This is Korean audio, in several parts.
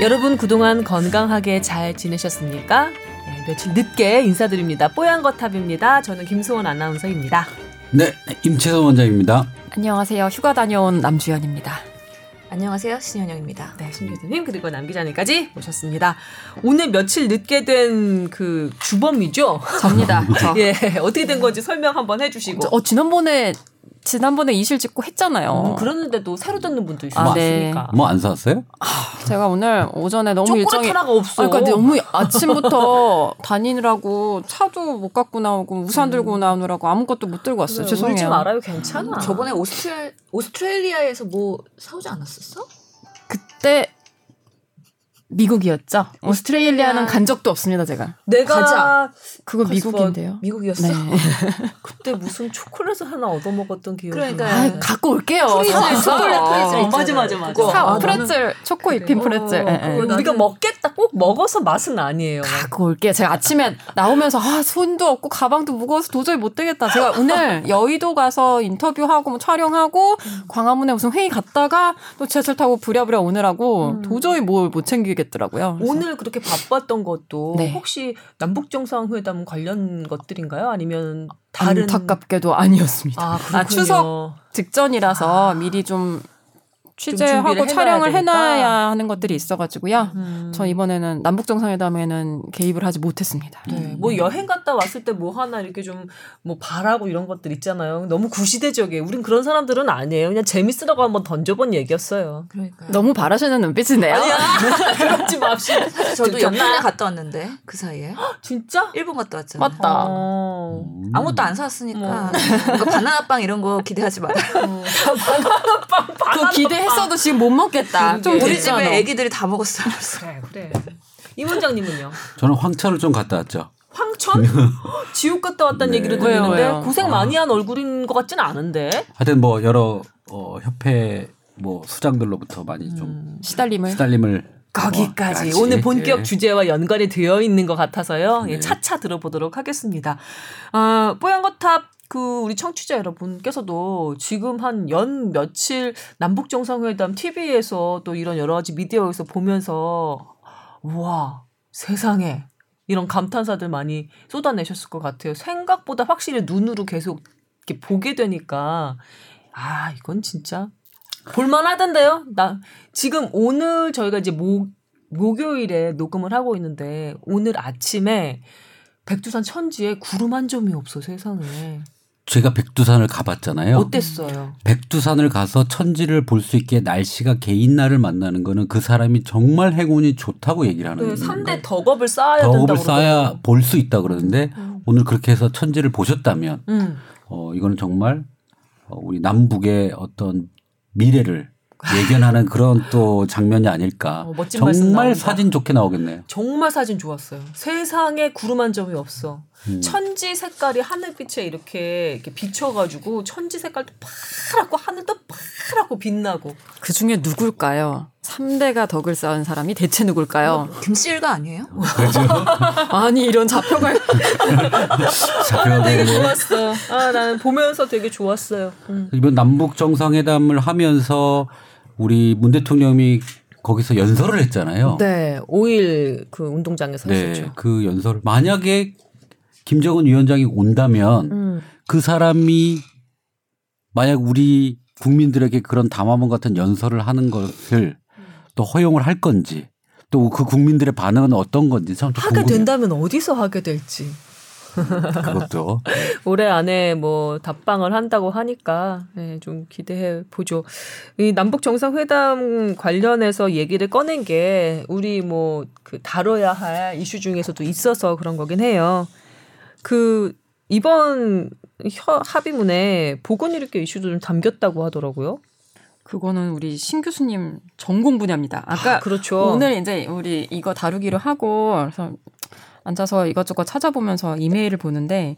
여러분 그동안 건강하게 잘 지내셨습니까? 네, 며칠 늦게 인사드립니다. 뽀얀 거탑입니다. 저는 김소원 아나운서입니다. 네, 임채선 원장입니다. 안녕하세요. 휴가 다녀온 남주현입니다. 안녕하세요. 신현영입니다. 네, 신 교수님 그리고 남 기자님까지 모셨습니다. 오늘 며칠 늦게 된 그 주범이죠? 접니다. 저. 예, 어떻게 된 건지 설명 한번 해주시고. 어, 지난번에 지난번에 이실 찍고 했잖아요. 음, 그러는데도 새로 듣는 분도 있을 아, 수 네. 있으니까. 뭐안 사왔어요? 제가 오늘 오전에 너무 일정이 하나가 없어. 아, 그러니까 너무 아침부터 다니느라고 차도 못 갖고 나오고 우산 들고 나오느라고 아무것도 못 들고 왔어요. 울지 죄송해요. 말아요, 괜찮아. 저번에 오스트레, 오스트레일리아에서 뭐 사오지 않았었어? 그때 미국이었죠. 오스트레일리아는 간 적도 없습니다, 제가. 내가 가자. 그거 미국인데요. 미국이었어? 네. 그때 무슨 초콜릿을 하나 얻어 먹었던 기억이 그러니까. 나. 아, 갖고 올게요. 사와서. 초콜릿 어, 있잖아요. 맞아, 맞아, 맞아. 사, 아, 프레첼 초코 입힌 프레첼. 예, 예. 그거 우리가 먹겠다 꼭 먹어서 맛은 아니에요. 갖고 올게요. 제가 아침에 나오면서 아 손도 없고 가방도 무거워서 도저히 못 되겠다. 제가 오늘 여의도 가서 인터뷰하고 뭐 촬영하고 광화문에 무슨 회의 갔다가 또 지하철 타고 부랴부랴 오느라고 도저히 뭘 못 챙기 겠더라고요. 그래서 오늘 그렇게 바빴던 것도 네. 혹시 남북 정상회담 관련 것들인가요? 아니면 다른 안타깝게도 아니었습니다. 아, 아. 추석 직전이라서 미리 좀 취재하고 해놔야 촬영을. 해놔야 하는 것들이 있어가지고요. 음. 전 이번에는 남북 정상회담에는 개입을 하지 못했습니다. 네, 뭐 여행 갔다 왔을 때 뭐 하나 이렇게 좀 뭐 바라고 이런 것들 있잖아요. 너무 구시대적이에요. 우린 그런 사람들은 아니에요. 그냥 재밌으라고 한번 던져본 얘기였어요. 그러니까. 너무 바라시는 눈빛이네요. 아니야, 그러지 맙시다. 저도 진짜. 옆면에 갔다 왔는데 그 사이에 진짜? 일본 갔다 왔잖아요. 맞다. 어. 음. 아무것도 안 사왔으니까 뭔가 바나나 빵 이런 거 기대하지 말아요. 바나나빵, 그 바나나빵. 기대 했어도 지금 못 먹겠다. 좀. 우리. 집에 애기들이 다 먹었어요. 그래, 그래. 임 원장님은요? 저는 황천을 좀 갔다 왔죠. 황천? 지옥 갔다 왔다는 네. 얘기를 왜요, 듣는데 왜요? 고생 많이 한 얼굴인 것 같지는 않은데. 하여튼 뭐 여러 어, 협회 뭐 수장들로부터 많이 좀 시달림을. 시달림을 거기까지 뭐, 오늘 본격 예. 주제와 연관이 되어 있는 것 같아서요. 예, 네. 차차 들어보도록 하겠습니다. 아, 뽀얀거탑 그 우리 청취자 여러분께서도 지금 한 연 며칠 남북 정상회담 TV에서 또 이런 여러 가지 미디어에서 보면서 와 세상에 이런 감탄사들 많이 쏟아내셨을 것 같아요. 생각보다 확실히 눈으로 계속 이렇게 보게 되니까 아 이건 진짜 볼만하던데요. 나 지금 오늘 저희가 이제 목 목요일에 녹음을 하고 있는데 오늘 아침에 백두산 천지에 구름 한 점이 없어 세상에. 제가 백두산을 가봤잖아요. 어땠어요? 백두산을 가서 천지를 볼 수 있게 날씨가 개인 날을 만나는 거는 그 사람이 정말 행운이 좋다고 얘기를 하는 네, 거예요. 3대 덕업을 쌓아야 된다고 덕업을 쌓아야. 볼 수 있다 그러는데 오늘 그렇게 해서 천지를 보셨다면 음. 어 이거는 정말 어, 우리 남북의 어떤 미래를 예견하는 그런 또 장면이 아닐까. 어, 정말. 사진 좋게 나오겠네요. 정말 사진 좋았어요. 세상에 구름 한 점이 없어. 음. 천지 색깔이 하늘빛에 이렇게, 이렇게 비춰가지고 천지 색깔도 파랗고 하늘도 파랗고 빛나고. 그 중에 누굴까요? 3대가 덕을 쌓은 사람이 대체 누굴까요? 김씨일가 아니에요? 아니 이런 잡혀갈 잡혀가고 되게 뭐 좋았어. 아, 나는 보면서 되게 좋았어요. 음. 이번 남북 정상회담을 하면서 우리 문 대통령이 거기서 연설을 했잖아요. 네, 5일 그 운동장에서 네, 했었죠. 그 연설을 만약에 김정은 위원장이 온다면 음. 그 사람이 만약 우리 국민들에게 그런 담화문 같은 연설을 하는 것을 또 허용을 할 건지 또 그 국민들의 반응은 어떤 건지 참좀 하게 궁금해요. 된다면 어디서 하게 될지. 그것도 올해 안에 뭐 답방을 한다고 하니까 네, 좀 기대해 보죠. 이 남북 정상회담 관련해서 얘기를 꺼낸 게 우리 뭐 그 다뤄야 할 이슈 중에서도 있어서 그런 거긴 해요. 그 이번 혀- 합의문에 보건의료계 이슈도 좀 담겼다고 하더라고요. 그거는 우리 신 교수님 전공 분야입니다. 아까 아, 그렇죠. 오늘 이제 우리 이거 다루기로 하고 그래서 앉아서 이것저것 찾아보면서 이메일을 보는데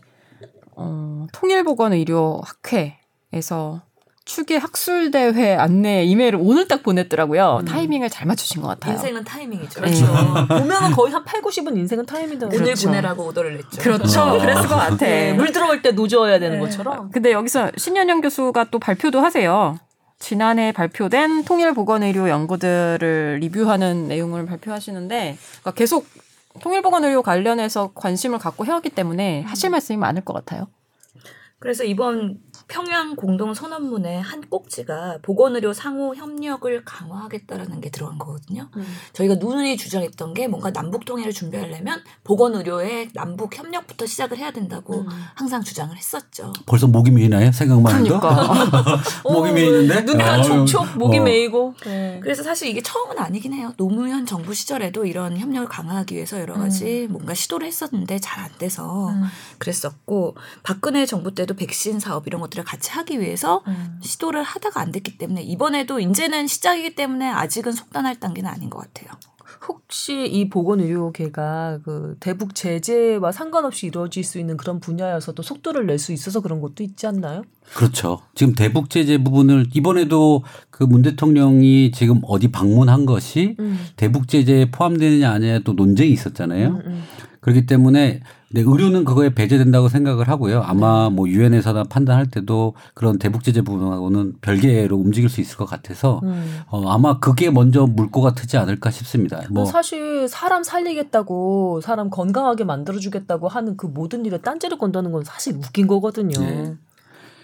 어, 통일보건의료학회에서 추계 학술대회 안내 이메일을 오늘 딱 보냈더라고요. 타이밍을 잘 맞추신 것 같아요. 인생은 타이밍이죠. 그렇죠. 보면은 거의 한 8, 90은 인생은 타임이다. 오늘 그렇죠. 보내라고 오더를 냈죠. 그렇죠. 그랬을 것 같아. 네, 물 들어갈 때 노져야 되는 네. 것처럼. 근데 여기서 신현영 교수가 또 발표도 하세요. 지난해 발표된 통일보건의료 연구들을 리뷰하는 내용을 발표하시는데 그러니까 계속 통일보건의료 관련해서 관심을 갖고 해왔기 때문에 하실 말씀이 많을 것 같아요. 그래서 이번 평양 공동 선언문의 한 꼭지가 보건의료 상호 협력을 강화하겠다라는 게 들어간 거거든요. 저희가 누누이 주장했던 게 뭔가 남북 통일을 준비하려면 보건의료의 남북 협력부터 시작을 해야 된다고 항상 주장을 했었죠. 벌써 목이 메이나요? 생각만 해도 그러니까 목이 메이는데 눈다 아유, 촉촉 목이 어. 메이고. 네. 그래서 사실 이게 처음은 아니긴 해요. 노무현 정부 시절에도 이런 협력을 강화하기 위해서 여러 가지 뭔가 시도를 했었는데 잘 안 돼서 음. 그랬었고 박근혜 정부 때도 백신 사업 이런 것 들을 같이 하기 위해서 음. 시도를 하다가 안 됐기 때문에 이번에도 이제는 시작이기 때문에 아직은 속단할 단계는 아닌 것 같아요. 혹시 이 보건의료계가 그 대북 제재와 상관없이 이루어질 수 있는 그런 분야여서도 속도를 낼 수 있어서 그런 것도 있지 않나요? 그렇죠. 지금 대북 제재 부분을 이번에도 그 문 대통령이 지금 어디 방문한 것이 음. 대북 제재에 포함되느냐 아니냐 또 논쟁이 있었잖아요. 음, 음. 그렇기 때문에 네, 의료는 그거에 배제된다고 생각을 하고요. 아마 뭐 유엔에서나 판단할 때도 그런 대북 제재 부분하고는 별개로 움직일 수 있을 것 같아서 음. 어, 아마 그게 먼저 물꼬가 트지 않을까 싶습니다. 뭐 사실 사람 살리겠다고 사람 건강하게 만들어주겠다고 하는 그 모든 일에 딴지를 건다는 건 사실 웃긴 거거든요. 네.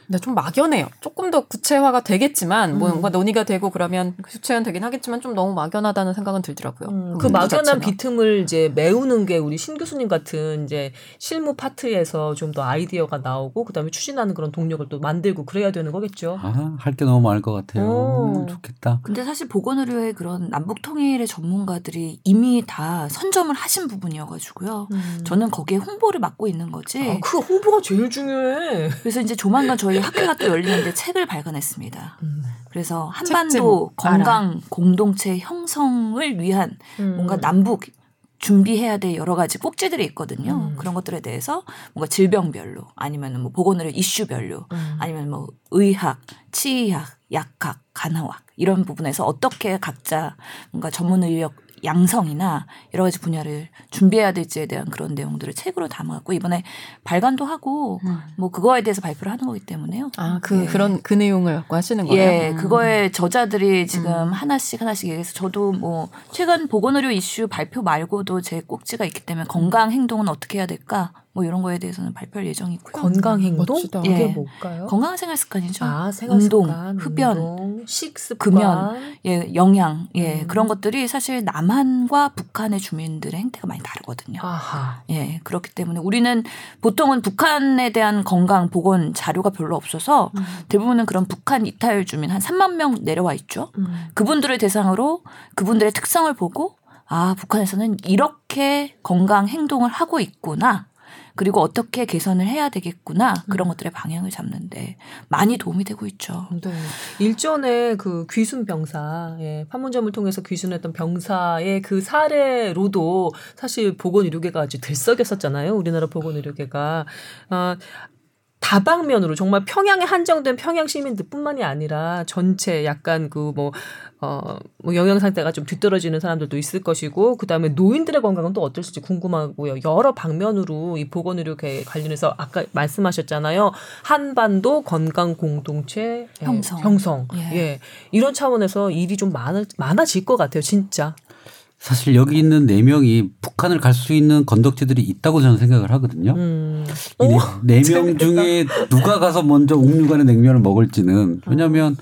근데 좀 막연해요. 조금 더 구체화가 되겠지만 음. 뭔가 논의가 되고 그러면 구체화는 되긴 하겠지만 좀 너무 막연하다는 생각은 들더라고요. 음, 그 음, 막연한 자체가. 비틈을 이제 메우는 게 우리 신 교수님 같은 이제 실무 파트에서 좀 더 아이디어가 나오고 그다음에 추진하는 그런 동력을 또 만들고 그래야 되는 거겠죠. 아, 할게 너무 많을 것 같아요. 오. 음, 좋겠다. 근데 사실 보건의료의 그런 남북 통일의 전문가들이 이미 다 선점을 하신 부분이어가지고요. 저는 거기에 홍보를 맡고 있는 거지. 아, 그 홍보가 제일 중요해. 그래서 이제 조만간 저희 학회가 또 열리는데 책을 발간했습니다. 음. 그래서 책 한반도 건강 공동체 형성을 위한 음. 뭔가 남북 준비해야 될 여러 가지 꼭지들이 있거든요. 음. 그런 것들에 대해서 뭔가 질병별로 아니면 뭐 보건의료 이슈별로 음. 아니면 뭐 의학, 치의학, 약학, 간호학 이런 부분에서 어떻게 각자 뭔가 전문 인력 양성이나 여러 가지 분야를 준비해야 될지에 대한 그런 내용들을 책으로 담아갖고 이번에 발간도 하고 음. 뭐 그거에 대해서 발표를 하는 거기 때문에요. 아, 그 예. 그런 그 내용을 갖고 하시는 거예요. 예, 음. 그거에 저자들이 지금 하나씩 하나씩 얘기해서 저도 뭐 최근 보건의료 이슈 발표 말고도 제 꼭지가 있기 때문에 건강 행동은 어떻게 해야 될까 뭐 이런 거에 대해서는 발표할 예정이고요. 건강 행동 멋지다. 이게 예. 뭘까요? 건강한 생활 습관이죠. 아, 생활 운동, 습관, 흡연, 운동, 식습관, 금연. 예, 영양, 예, 음. 그런 것들이 사실 남한과 북한의 주민들의 행태가 많이 다르거든요. 아하. 예, 그렇기 때문에 우리는 보통은 북한에 대한 건강 보건 자료가 별로 없어서 음. 대부분은 그런 북한 이탈 주민 한 3만 명 내려와 있죠. 음. 그분들을 대상으로 그분들의 특성을 보고 아, 북한에서는 이렇게 건강 행동을 하고 있구나. 그리고 어떻게 개선을 해야 되겠구나. 그런 것들의 방향을 잡는데 많이 도움이 되고 있죠. 네. 일전에 그 귀순 병사, 예, 판문점을 통해서 귀순했던 병사의 그 사례로도 사실 보건의료계가 아주 들썩였었잖아요. 우리나라 보건의료계가. 어, 다방면으로 정말 평양에 한정된 평양 시민들뿐만이 아니라 전체 약간 그뭐 어, 뭐 영양 상태가 좀 뒤떨어지는 사람들도 있을 것이고 그다음에 노인들의 건강은 또 어떨지 궁금하고요. 여러 방면으로 이 보건 의료계 관련해서 아까 말씀하셨잖아요. 한반도 건강 공동체 예, 형성. 형성. 예. 예. 이런 차원에서 일이 좀 많아 많아질 것 같아요, 진짜. 사실 여기 있는 네 명이 북한을 갈 수 있는 건덕지들이 있다고 저는 생각을 하거든요. 음. 이 오, 네명 재밌겠다. 중에 누가 가서 먼저 옥류관의 냉면을 먹을지는 왜냐하면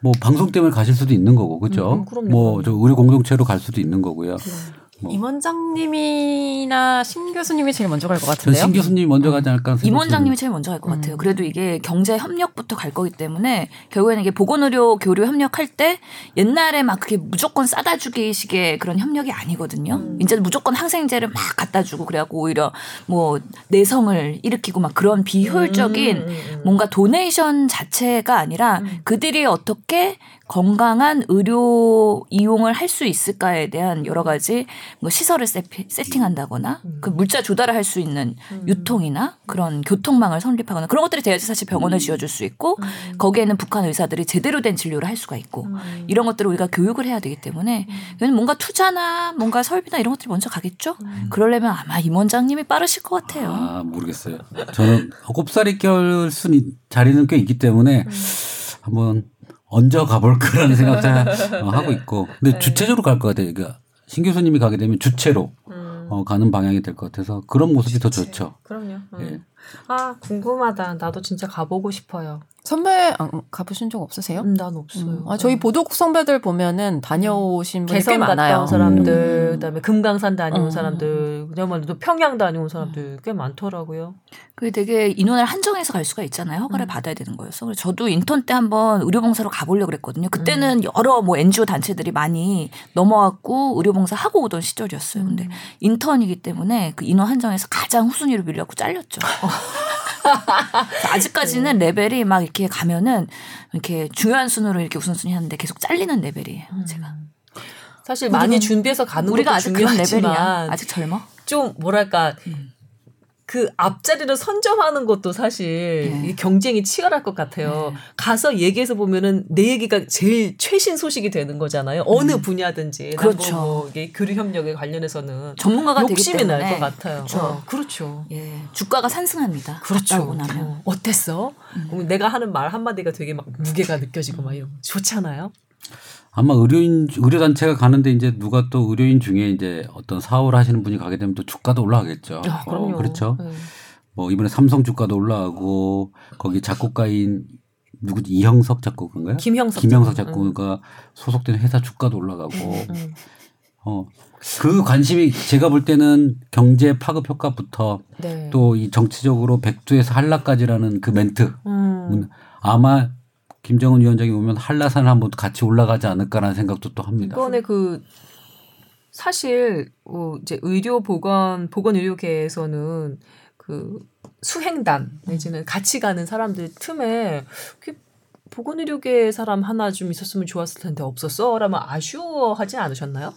뭐 방송 때문에 가실 수도 있는 거고 그죠? 음, 그럼요. 뭐저 의료 공동체로 갈 수도 있는 거고요. 뭐. 임 원장님이나 신 교수님이 제일 먼저 갈것전 같은데요. 신 교수님이 먼저 가지 않을까 생각 임 원장님이 제일 먼저 갈 것 같아요. 그래도 이게 경제 협력부터 갈 거기 때문에 결국에는 이게 보건의료 교류 협력할 때 옛날에 막 그게 무조건 싸다 주기식의 그런 협력이 아니거든요. 이제는 무조건 항생제를 막 갖다 주고 그래갖고 오히려 뭐 내성을 일으키고 막 그런 비효율적인 음, 음, 음. 뭔가 도네이션 자체가 아니라 그들이 어떻게 건강한 의료 이용을 할 수 있을까에 대한 여러 가지 뭐 시설을 세팅한다거나 그 물자 조달을 할 수 있는 유통이나 그런 교통망을 설립하거나 그런 것들이 돼야지 사실 병원을 지어줄 수 있고 거기에는 북한 의사들이 제대로 된 진료를 할 수가 있고 이런 것들을 우리가 교육을 해야 되기 때문에 이건 뭔가 투자나 뭔가 설비나 이런 것들이 먼저 가겠죠. 그러려면 아마 임 원장님이 빠르실 것 같아요. 아 모르겠어요. 저는 곱살이 껴순 자리는 꽤 있기 때문에 한번 얹어 가볼 거라는 생각을 어, 하고 있고. 근데 네. 주체적으로 갈 것 같아요. 그러니까 신 교수님이 가게 되면 주체로 음. 어, 가는 방향이 될 것 같아서 그런 모습이 더 좋죠. 그럼요. 음. 예. 아 궁금하다. 나도 진짜 가보고 싶어요. 선배 안- 가보신 적 없으세요? 음, 난 없어요. 음. 아, 저희 보도국 선배들 보면은 다녀오신 분이 꽤 많아요. 온 사람들, 음. 그다음에 금강산 다녀온 음. 사람들, 그다음에 또 평양 다녀온 사람들 꽤 많더라고요. 그게 되게 인원을 한정해서 갈 수가 있잖아요. 허가를 음. 받아야 되는 거여서. 그래서 저도 인턴 때 한번 의료봉사로 가보려고 그랬거든요. 음. 그때는 여러 뭐 NGO 단체들이 많이 넘어왔고 의료봉사 하고 오던 시절이었어요. 근데 음. 인턴이기 때문에 그 인원 한정에서 가장 후순위로 밀려고 잘렸죠. 그래서 아직까지는 네. 레벨이 막 이렇게 가면은 이렇게 중요한 순으로 이렇게 우선순위 하는데 계속 잘리는 레벨이에요. 제가. 사실 많이 준비해서 가는 우리가 아직 그런 레벨이야. 중요하지만 아직 젊어. 좀 뭐랄까 음. 그 앞자리를 선점하는 것도 사실 네. 이 경쟁이 치열할 것 같아요. 가서 얘기해서 보면은 내 얘기가 제일 최신 소식이 되는 거잖아요. 어느 분야든지. 음. 그렇죠. 뭐, 뭐 이게 교류 협력에 관련해서는 전문가가 욕심이 날 것 같아요. 그렇죠. 어, 그렇죠. 예, 주가가 상승합니다. 그렇죠. 나면. 어, 어땠어? 그럼 내가 하는 말 한마디가 되게 막 무게가 느껴지고 막 이런 거 좋잖아요. 아마 의료인 의료 단체가 가는데 이제 누가 또 의료인 중에 이제 어떤 사업을 하시는 분이 가게 되면 또 주가도 올라가겠죠. 아, 그럼요. 어, 그렇죠. 네. 뭐 이번에 삼성 주가도 올라가고 거기 작곡가인 누구지 이형석 작곡가인가요? 김형석 김형석 작곡가. 작곡가 소속된 회사 주가도 올라가고 음. 어 그 관심이 제가 볼 때는 경제 파급 효과부터 네. 또이 정치적으로 백두에서 한라까지라는 그 멘트 음. 아마 김정은 위원장이 오면 한라산 한번 같이 올라가지 않을까라는 생각도 또 합니다. 이번에 그 사실 어 이제 의료 보건 보건 의료계에서는 그 수행단 내지는 같이 가는 사람들 틈에 그 보건 의료계 사람 하나 좀 있었으면 좋았을 텐데 없었어? 라면 아쉬워하지 않으셨나요?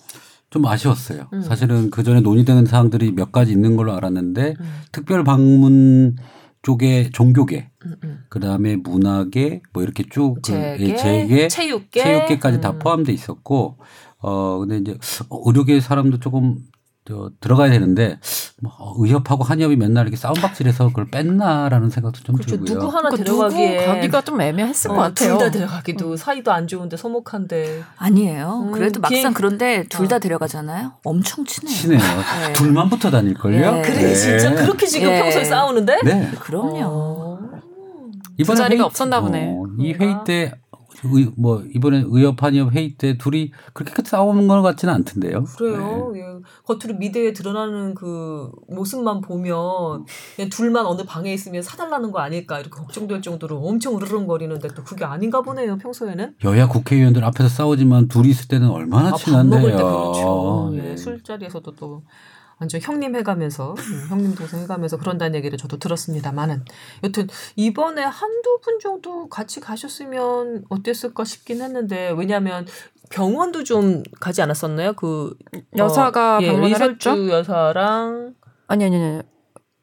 좀 아쉬웠어요. 음. 사실은 그 전에 논의되는 사항들이 몇 가지 있는 걸로 알았는데 음. 특별 방문 쪽에 종교계, 음, 음. 그 다음에 문화계, 뭐 이렇게 쭉 그, 재계, 예, 재계, 체육계, 체육계까지 다 음. 포함돼 있었고, 어 근데 이제 어, 의료계 사람도 조금 저 들어가야 되는데 뭐 어, 의협하고 한의협이 맨날 이렇게 싸움박질해서 그걸 뺐나라는 생각도 좀 그렇죠. 들고요. 누구 하나 그러니까 데려가기에 누구 가기가 좀 애매했을 것 어, 같아요. 둘다 데려가기도 사이도 안 좋은데 서먹한데 아니에요. 음, 그래도 막상 비행- 그런데 둘다 어. 데려가잖아요. 엄청 친해요. 친해요. 네. 둘만 붙어 다닐 걸요? 예. 그래 진짜 그렇게 지금 예. 평소에 싸우는데? 네. 그럼요. 어. 이번에 자리가 회의- 없었나 보네. 어, 이? 회의 때, 의, 뭐, 이번에 의협, 한의협 회의 때 둘이 그렇게 싸우는 것 같지는 않던데요. 그래요. 예. 겉으로 미대에 드러나는 그 모습만 보면 그냥 둘만 어느 방에 있으면 사달라는 거 아닐까 이렇게 걱정될 정도로 엄청 으르렁거리는데 또 그게 아닌가 보네요 평소에는. 네. 여야 국회의원들 앞에서 싸우지만 둘이 있을 때는 얼마나 아, 밥 친한데요. 먹을 때 그렇죠. 예. 예. 술자리에서도 또 완전 형님 해가면서 음, 형님 동생 해가면서 그런다는 얘기를 저도 들었습니다만은 여튼 이번에 한두 분 정도 같이 가셨으면 어땠을까 싶긴 했는데 왜냐하면 병원도 좀 가지 않았었나요? 그 여사가 예, 방문을 리설주? 여사랑 아니 아니 아니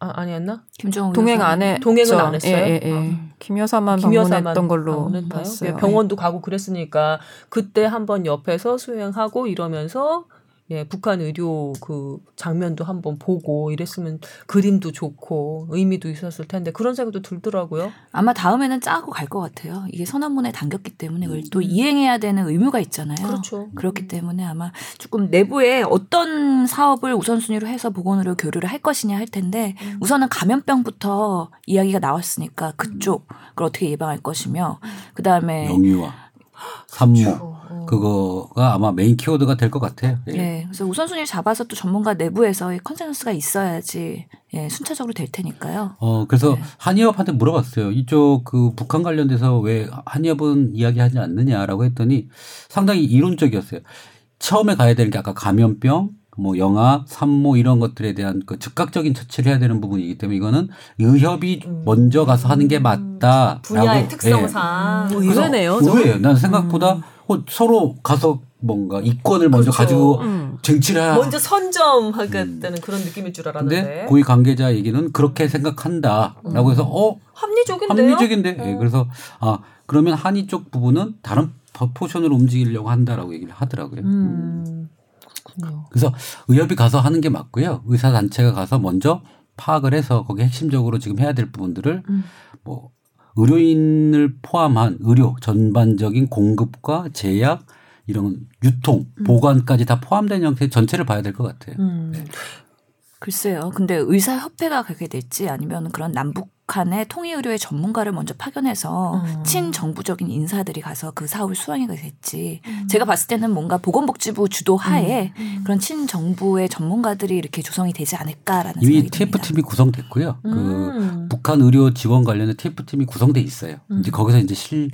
아, 아니었나? 김정은 동행. 안 해. 동행은 안 했어요? 예, 예, 예. 아. 김 여사만 김 여사만 방문했던 걸로 방문했나요? 봤어요. 예, 병원도 가고 그랬으니까 그때 한번 옆에서 수행하고 이러면서 예, 북한 의료 그 장면도 한번 보고 이랬으면 그림도 좋고 의미도 있었을 텐데 그런 생각도 들더라고요. 아마 다음에는 짜고 갈 것 같아요. 이게 선언문에 담겼기 때문에 그걸 또 이행해야 되는 의무가 있잖아요. 음. 그렇죠. 그렇기 때문에 아마 조금 내부에 어떤 사업을 우선순위로 해서 보건의료 교류를 할 것이냐 할 텐데 음. 우선은 감염병부터 이야기가 나왔으니까 그쪽 그걸 어떻게 예방할 것이며 그 다음에 영유아, 산모. 그거가 아마 메인 키워드가 될 것 같아요. 예. 예, 그래서 우선순위를 잡아서 또 전문가 내부에서 consensus가 있어야지 예, 순차적으로 될 테니까요. 어, 그래서 네. 한의협한테 물어봤어요. 이쪽 그 북한 관련돼서 왜 한의협은 이야기하지 않느냐라고 했더니 상당히 이론적이었어요. 처음에 가야 되는 게 아까 감염병, 뭐 영아, 산모 이런 것들에 대한 그 즉각적인 처치를 해야 되는 부분이기 때문에 이거는 의협이 음. 먼저 가서 하는 게 맞다. 분야의 특성상 음, 그래서 의외네요. 저. 의외예요. 난 생각보다 어, 서로 가서 뭔가 이권을 먼저 그렇죠. 가지고 음. 쟁취를 해야 먼저 선점하겠다는 그런 느낌일 줄 알았는데 고위 관계자 얘기는 그렇게 생각한다라고 해서 어 합리적인데요? 합리적인데 예, 어. 그래서 아 그러면 한의 쪽 부분은 다른 포- 포션으로 움직이려고 한다라고 얘기를 하더라고요. 음. 그렇군요. 그래서 의협이 가서 하는 게 맞고요. 의사 단체가 가서 먼저 파악을 해서 거기 핵심적으로 지금 해야 될 부분들을 음. 뭐 의료인을 포함한 의료 전반적인 공급과 제약 이런 유통, 보관까지 다 포함된 형태 전체를 봐야 될 것 같아요. 음. 글쎄요. 근데 의사협회가 그렇게 됐지 아니면 그런 남북한의 통일의료의 전문가를 먼저 파견해서 음. 친정부적인 인사들이 가서 그 사업을 수행하게 됐지. 제가 봤을 때는 뭔가 보건복지부 주도 하에 그런 친정부의 전문가들이 이렇게 조성이 되지 않을까라는 이미 생각이 듭니다. TF팀이 구성됐고요. 그 음. 북한 의료 지원 관련된 TF팀이 구성돼 있어요. 음. 이제 거기서 이제 실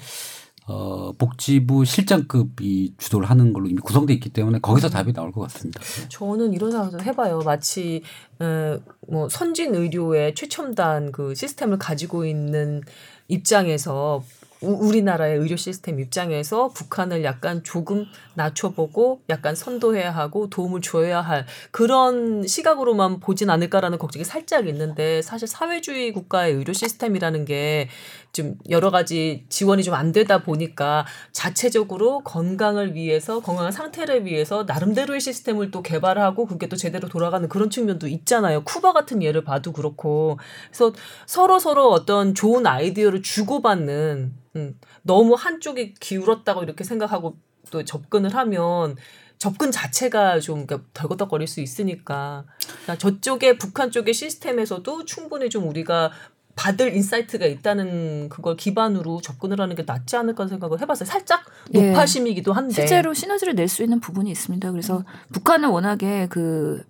어, 복지부 실장급이 주도를 하는 걸로 이미 구성돼 있기 때문에 거기서 답이 나올 것 같습니다. 저는 이런 생각도 해봐요. 마치 에, 뭐 선진 의료의 최첨단 그 시스템을 가지고 있는 입장에서 우- 우리나라의 의료 시스템 입장에서 북한을 약간 조금 낮춰보고 약간 선도해야 하고 도움을 줘야 할 그런 시각으로만 보진 않을까라는 걱정이 살짝 있는데 사실 사회주의 국가의 의료 시스템이라는 게 좀 여러 가지 지원이 좀 안 되다 보니까 자체적으로 건강을 위해서 건강한 상태를 위해서 나름대로의 시스템을 또 개발하고 그게 또 제대로 돌아가는 그런 측면도 있 잖아요. 쿠바 같은 예를 봐도 그렇고 그래서 서로 서로 어떤 좋은 아이디어를 주고받는 음, 너무 한쪽이 기울었다고 이렇게 생각하고 또 접근을 하면 접근 자체가 좀 그러니까 덜거덕거릴 수 있으니까 그러니까 저쪽에 북한 쪽의 시스템에서도 충분히 좀 우리가 받을 insight가 있다는 그걸 기반으로 접근을 하는 게 낫지 않을까 생각을 해봤어요. 살짝 예. 노파심이기도 한데. 실제로 시너지를 낼 수 있는 부분이 있습니다. 그래서 북한은 워낙에 그,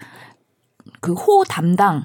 그 호 담당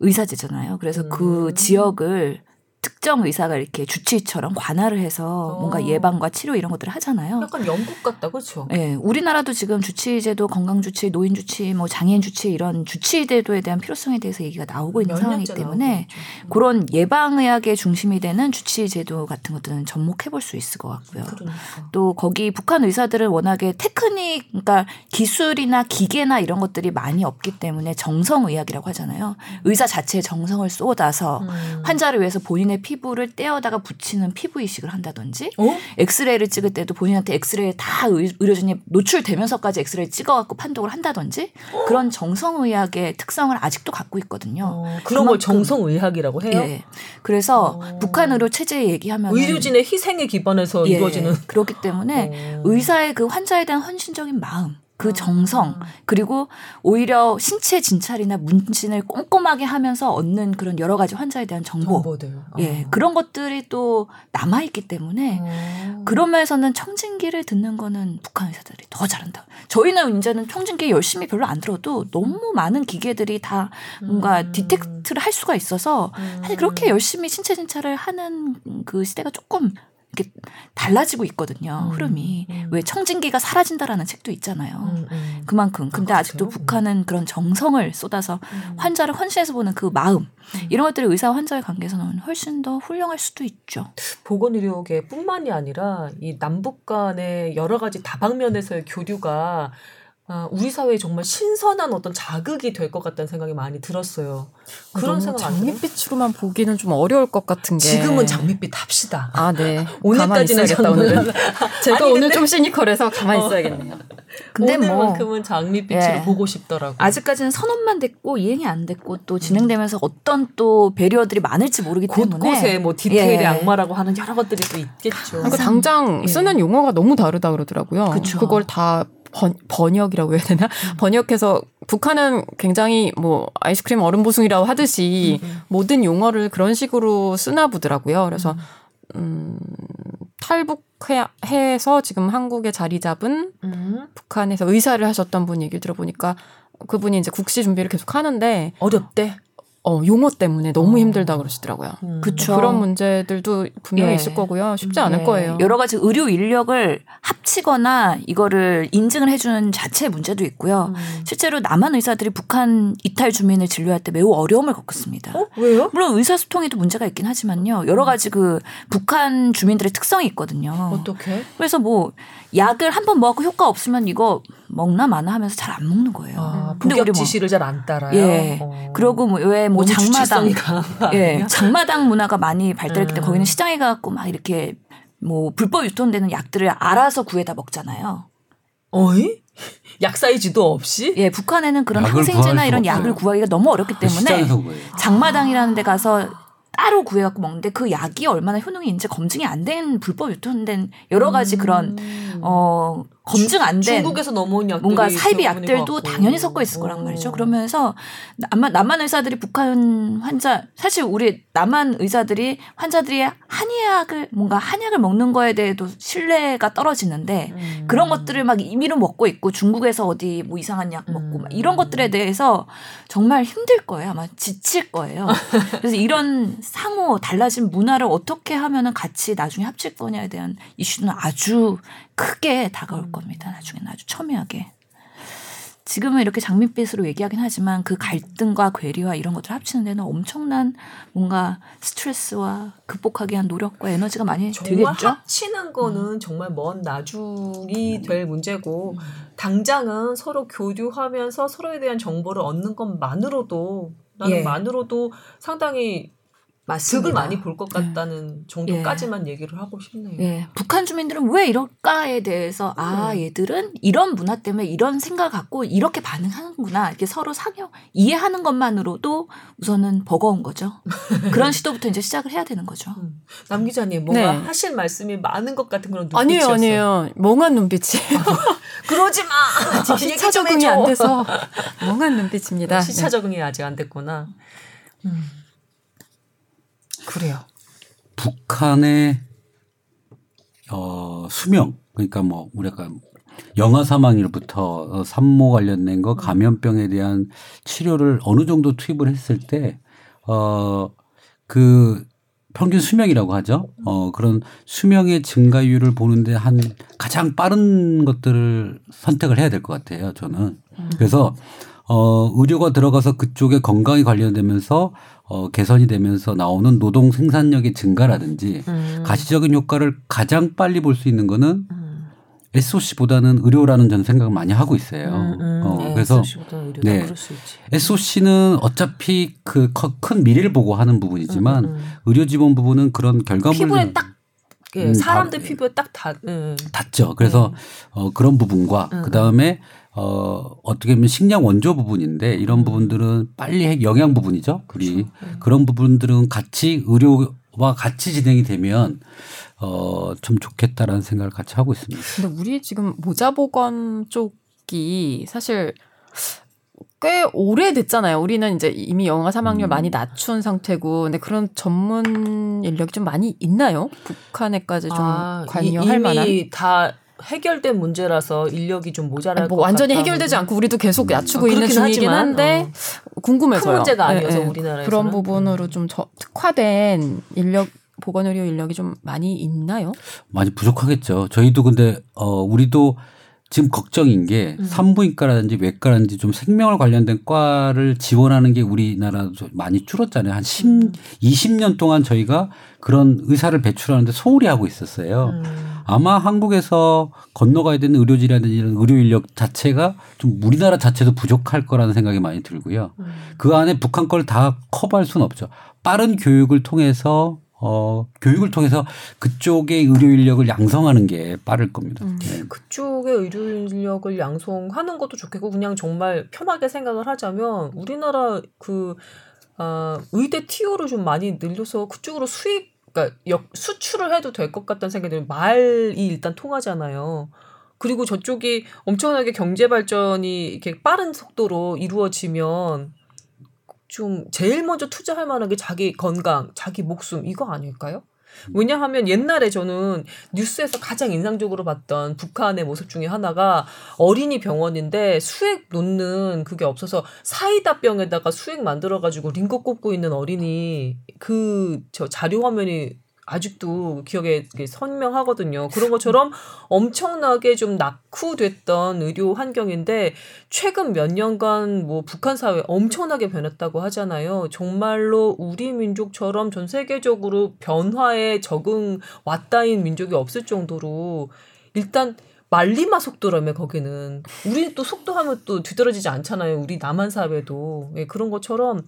의사제잖아요. 그래서 음. 그 지역을 특정 의사가 이렇게 주치의처럼 관할을 해서 어. 뭔가 예방과 치료 이런 것들을 하잖아요. 약간 영국 같다, 그렇죠? 예, 우리나라도 지금 주치의제도, 건강주치의, 노인주치의, 뭐 장애인주치의 이런 주치의제도에 대한 필요성에 대해서 얘기가 나오고 있는 상황이기 때문에 그런 예방의학의 중심이 되는 주치의제도 같은 것들은 접목해 볼 수 있을 것 같고요. 그러니까. 또 거기 북한 의사들은 워낙에 테크닉, 그러니까 기술이나 기계나 이런 것들이 많이 없기 때문에 정성의학이라고 하잖아요. 의사 자체의 정성을 쏟아서 음. 환자를 위해서 본인의 피부를 떼어다가 붙이는 피부 이식을 한다든지 어? 엑스레이를 찍을 때도 본인한테 엑스레이 다 의- 의료진이 노출되면서까지 엑스레이 찍어갖고 판독을 한다든지 그런 정성의학의 특성을 아직도 갖고 있거든요. 어, 그런 걸 정성의학이라고 해요? 예. 그래서 어. 북한 의료 체제 얘기하면 의료진의 희생에 기반해서 예, 이루어지는. 그렇기 때문에 어. 의사의 그 환자에 대한 헌신적인 마음, 그 아. 정성, 그리고 오히려 신체 진찰이나 문진을 꼼꼼하게 하면서 얻는 그런 여러 가지 환자에 대한 정보, 정보들. 예, 어. 그런 것들이 또 남아 있기 때문에 어. 그런 면에서는 청진기를 듣는 거는 북한 의사들이 더 잘한다. 저희는 이제는 청진기 열심히 별로 안 들어도 너무 많은 기계들이 다 뭔가 음. 디텍트를 할 수가 있어서 사실 그렇게 열심히 신체 진찰을 하는 그 시대가 조금 이렇게 달라지고 있거든요. 음. 흐름이 음. 왜 청진기가 사라진다라는 책도 있잖아요. 음, 음. 그만큼 근데 아, 아직도 그렇죠. 북한은 그런 정성을 쏟아서 음. 환자를 헌신해서 보는 그 마음 이런 것들이 의사와 환자의 관계에서는 훨씬 더 훌륭할 수도 있죠. 보건 의료계뿐만이 아니라 이 남북 간의 여러 가지 다방면에서의 교류가 아, 우리 사회에 정말 신선한 어떤 자극이 될 것 같다는 생각이 많이 들었어요. 그런 너무 생각? 장밋빛으로만 보기는 좀 어려울 것 같은 게 지금은 장밋빛 합시다. 아, 네. 오늘까지는 있어야겠다, 오늘은. 제가 아니, 오늘 근데- 좀 시니컬해서 가만히 어. 있어야겠네요. 근데 뭐 오늘만큼은 장밋빛으로 예. 보고 싶더라고. 아직까지는 선언만 됐고 이행이 안 됐고 또 진행되면서 어떤 또 배리어들이 많을지 모르기 때문에 곳곳에 뭐 디테일의 예. 악마라고 하는 여러 것들이 또 있겠죠. 그러니까 당장 예. 쓰는 용어가 너무 다르다 그러더라고요. 그쵸. 그걸 다 번, 번역이라고 해야 되나? 번역해서 북한은 굉장히 뭐 아이스크림 얼음 보숭이라고 하듯이 모든 용어를 그런 식으로 쓰나 보더라고요. 그래서 음, 탈북해서 지금 한국에 자리 잡은 음, 북한에서 의사를 하셨던 분 얘기를 들어보니까 그분이 이제 국시 준비를 계속 하는데 어렵대. 어, 용어 때문에 너무 어. 힘들다 그러시더라고요. 음. 그쵸. 그런 문제들도 분명히 예. 있을 거고요. 쉽지 않을 예, 거예요. 여러 가지 의료 인력을 합치거나 이거를 인증을 해주는 자체 문제도 있고요. 음. 실제로 남한 의사들이 북한 이탈 주민을 진료할 때 매우 어려움을 겪었습니다. 어? 왜요? 물론 의사소통에도 문제가 있긴 하지만요. 여러 가지 그 북한 주민들의 특성이 있거든요. 어떻게? 그래서 뭐 약을 한 번 먹고 효과 없으면 이거 먹나 마나 하면서 잘 안 먹는 거예요. 아, 근데 우리 뭐 지시를 잘 안 따라요. 예. 어. 그러고 뭐왜뭐 너무 장마당 예? 장마당 문화가 많이 발달했기 때문에 음. 거기는 시장에 가고 막 이렇게 뭐 불법 유통되는 약들을 알아서 구해다 먹잖아요. 어이? 약 사이즈도 없이? 예, 북한에는 그런 항생제나 이런 약을. 구하기가 너무 어렵기 때문에 시장에서 구해요. 장마당이라는 데 가서 따로 구해갖고 먹는데 그 약이 얼마나 효능이 있는지 검증이 안 된 불법 유통된 여러 가지 그런 어 검증 안된 음. 중국에서 넘어온 약들이 뭔가 사이비 약들도. 당연히 섞어 있을 거란 말이죠. 어. 그러면서 남한, 남한 의사들이 북한 환자 사실 우리 남한 의사들이 환자들이 한의학을 뭔가 한약을 먹는 거에 대해도 신뢰가 떨어지는데 음. 그런 것들을 막 임의로 먹고 있고 중국에서 어디 뭐 이상한 약 먹고 막 이런 음. 것들에 대해서 정말 힘들 거예요. 아마 지칠 거예요. 그래서 이런 상호 달라진 문화를 어떻게 하면은 같이 나중에 합칠 거냐에 대한 이슈는 아주 크게 다가올 겁니다. 나중에는 아주 첨예하게. 지금은 이렇게 장밋빛으로 얘기하긴 하지만 그 갈등과 괴리와 이런 것들 합치는 데는 엄청난 뭔가 스트레스와 극복하기 위한 노력과 에너지가 많이 정말 들겠죠. 합치는 거는 정말 먼 나중이 될 문제고 당장은 서로 교류하면서 서로에 대한 정보를 얻는 것만으로도 나는 예. 만으로도 상당히 맞습니다. 많이 볼 것 같다는 정도까지만 얘기를 하고 싶네요. 예, 북한 주민들은 왜 이럴까에 대해서 아 음. 얘들은 이런 문화 때문에 이런 생각 갖고 이렇게 반응하는구나 이렇게 서로 상여 이해하는 것만으로도 우선은 버거운 거죠. 그런 시도부터 이제 시작을 해야 되는 거죠. 음. 남 기자님 뭔가 네. 하실 말씀이 많은 것 같은 그런 눈빛이었어. 아니에요, 아니에요. 멍한 눈빛이. 그러지 마. 시차 좀 적응이. 안 돼서 멍한 눈빛입니다. 시차 네. 적응이 아직 안 됐구나. 음. 그래요. 북한의 어, 수명 그러니까 뭐 우리가 영아 사망일부터 어, 산모 관련된 거 감염병에 대한 치료를 어느 정도 투입을 했을 때 어 그 평균 수명이라고 하죠. 어 그런 수명의 증가율을 보는데 한 가장 빠른 것들을 선택을 해야 될 것 같아요. 저는 그래서 어 의료가 들어가서 그쪽에 건강이 관련되면서 어 개선이 되면서 나오는 노동 생산력의 증가라든지 음. 가시적인 효과를 가장 빨리 볼 수 있는 거는 음. SOC보다는 의료라는 저는 생각을 많이 하고 있어요. 음, 음. 어, 네, 그래서 SOC 보다 의료다. 네. SOC는 어차피 그 큰 미래를 보고 하는 부분이지만 음, 음, 음. 의료 지원 부분은 그런 결과물을 피부에 딱 예, 음, 사람들 다- 피부에 딱 다. 예. 닿죠. 그래서 어, 그런 부분과 음, 그 다음에 어, 어떻게 보면 식량 원조 부분인데 이런 음. 부분들은 빨리 해- 영양 부분이죠. 우리 음. 그런 부분들은 같이 의료와 같이 진행이 되면 어, 좀 좋겠다라는 생각을 같이 하고 있습니다. 근데 우리 지금 모자보건 쪽이 사실 꽤 오래됐잖아요. 우리는 이제 이미 영아 사망률 음. 많이 낮춘 상태고, 근데 그런 전문 인력이 좀 많이 있나요? 북한에까지 좀 아, 관여할 이, 이미 만한. 다 해결된 문제라서 인력이 좀 모자랄 아니, 뭐것 완전히. 해결되지 않고 우리도 계속 야추고 어, 있는 그렇긴 중이긴 하지만, 한데 궁금해서요. 큰 문제가 예, 아니어서 예. 우리나라에서는. 그런 부분으로 좀 저, 특화된 인력 보건 의료 인력이 좀 많이 있나요? 많이 부족하겠죠. 저희도 근데 어 우리도 지금 걱정인 게 음. 산부인과라든지 외과라든지 좀 생명을 관련된 과를 지원하는 게 우리나라 좀 많이 줄었잖아요. 한 10, 음. 20년 동안 저희가 그런 의사를 배출하는데 소홀히 하고 있었어요. 음. 아마 한국에서 건너가야 되는 의료진이라든지 이런 의료 인력 자체가 좀 우리나라 자체도 부족할 거라는 생각이 많이 들고요. 음. 그 안에 북한 걸 다 커버할 수는 없죠. 빠른 교육을 통해서 어 교육을 통해서 그쪽의 의료 인력을 양성하는 게 빠를 겁니다. 음. 네. 그쪽의 의료 인력을 양성하는 것도 좋겠고 그냥 정말 편하게 생각을 하자면 우리나라 그 아, 의대 TO를 좀 많이 늘려서 그쪽으로 수입 그러니까 역, 수출을 해도 될 것 같다는 생각이 들어요. 말이 일단 통하잖아요. 그리고 저쪽이 엄청나게 경제 발전이 이렇게 빠른 속도로 이루어지면 좀 제일 먼저 투자할 만한 게 자기 건강, 자기 목숨 이거 아닐까요? 왜냐하면 옛날에 저는 뉴스에서 가장 인상적으로 봤던 북한의 모습 중에 하나가 어린이 병원인데 수액 놓는 그게 없어서 사이다 병에다가 수액 만들어 가지고 링거 꽂고 있는 어린이 그 저 자료 화면이 아직도 기억에 선명하거든요. 그런 것처럼 엄청나게 좀 낙후됐던 의료 환경인데 최근 몇 년간 뭐 북한 사회 엄청나게 변했다고 하잖아요. 정말로 우리 민족처럼 전 세계적으로 변화에 적응 왔다인 민족이 없을 정도로 일단 말리마 속도라며 거기는 우리는 또 속도하면 또 뒤떨어지지 않잖아요. 우리 남한 사회도 예, 그런 것처럼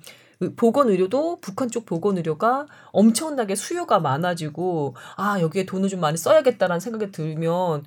보건 의료도 북한 쪽 보건 의료가 엄청나게 수요가 많아지고 아 여기에 돈을 좀 많이 써야겠다라는 생각이 들면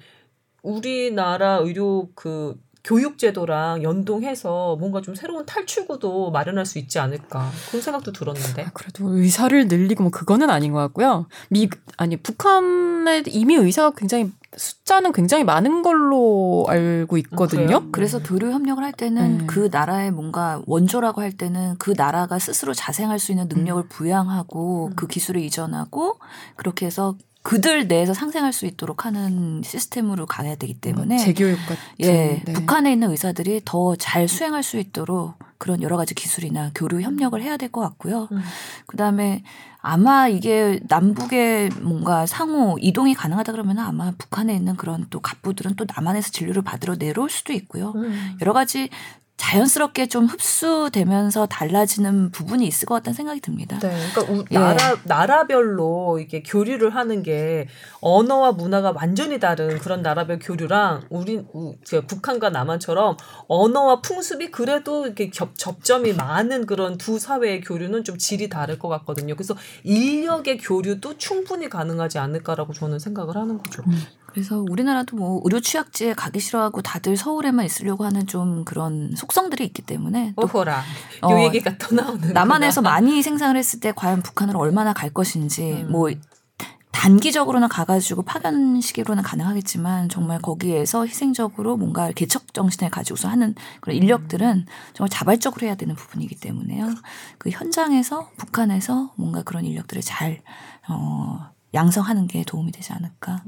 우리나라 의료 그 교육제도랑 연동해서 뭔가 좀 새로운 탈출구도 마련할 수 있지 않을까 그런 생각도 들었는데. 아, 그래도 의사를 늘리고 뭐 그거는 아닌 것 같고요. 미 아니 북한에 이미 의사가 굉장히 숫자는 굉장히 많은 걸로 알고 있거든요. 그래요? 그래서 교류 협력을 할 때는 네. 그 나라의 뭔가 원조라고 할 때는 그 나라가 스스로 자생할 수 있는 능력을 부양하고 음. 그 기술을 이전하고 그렇게 해서 그들 내에서 상생할 수 있도록 하는 시스템으로 가야 되기 때문에 재교육 같은. 예, 네. 북한에 있는 의사들이 더 잘 수행할 수 있도록 그런 여러 가지 기술이나 교류 협력을 해야 될 것 같고요. 음. 그다음에 아마 이게 남북의 뭔가 상호 이동이 가능하다 그러면 아마 북한에 있는 그런 또 갑부들은 또 남한에서 진료를 받으러 내려올 수도 있고요. 음. 여러 가지 자연스럽게 좀 흡수되면서 달라지는 부분이 있을 것 같다는 생각이 듭니다. 네, 그러니까 우- 예. 나라 나라별로 이게 교류를 하는 게 언어와 문화가 완전히 다른 그런 나라별 교류랑 우리 우- 저 북한과 남한처럼 언어와 풍습이 그래도 이렇게 겹, 접점이 많은 그런 두 사회의 교류는 좀 질이 다를 것 같거든요. 그래서 인력의 교류도 충분히 가능하지 않을까라고 저는 생각을 하는 거죠. 그래서 우리나라도 뭐 의료 취약지에 가기 싫어하고 다들 서울에만 있으려고 하는 좀 그런 속성들이 있기 때문에 또 오호라 요 어, 얘기가 또 나오는. 남한에서 많이 생산을 했을 때 과연 북한으로 얼마나 갈 것인지 음. 뭐 단기적으로는 가가지고 파견 시기로는 가능하겠지만 정말 거기에서 희생적으로 뭔가 개척 정신을 가지고서 하는 그런 인력들은 정말 자발적으로 해야 되는 부분이기 때문에요. 그 현장에서 북한에서 뭔가 그런 인력들을 잘 어, 양성하는 게 도움이 되지 않을까.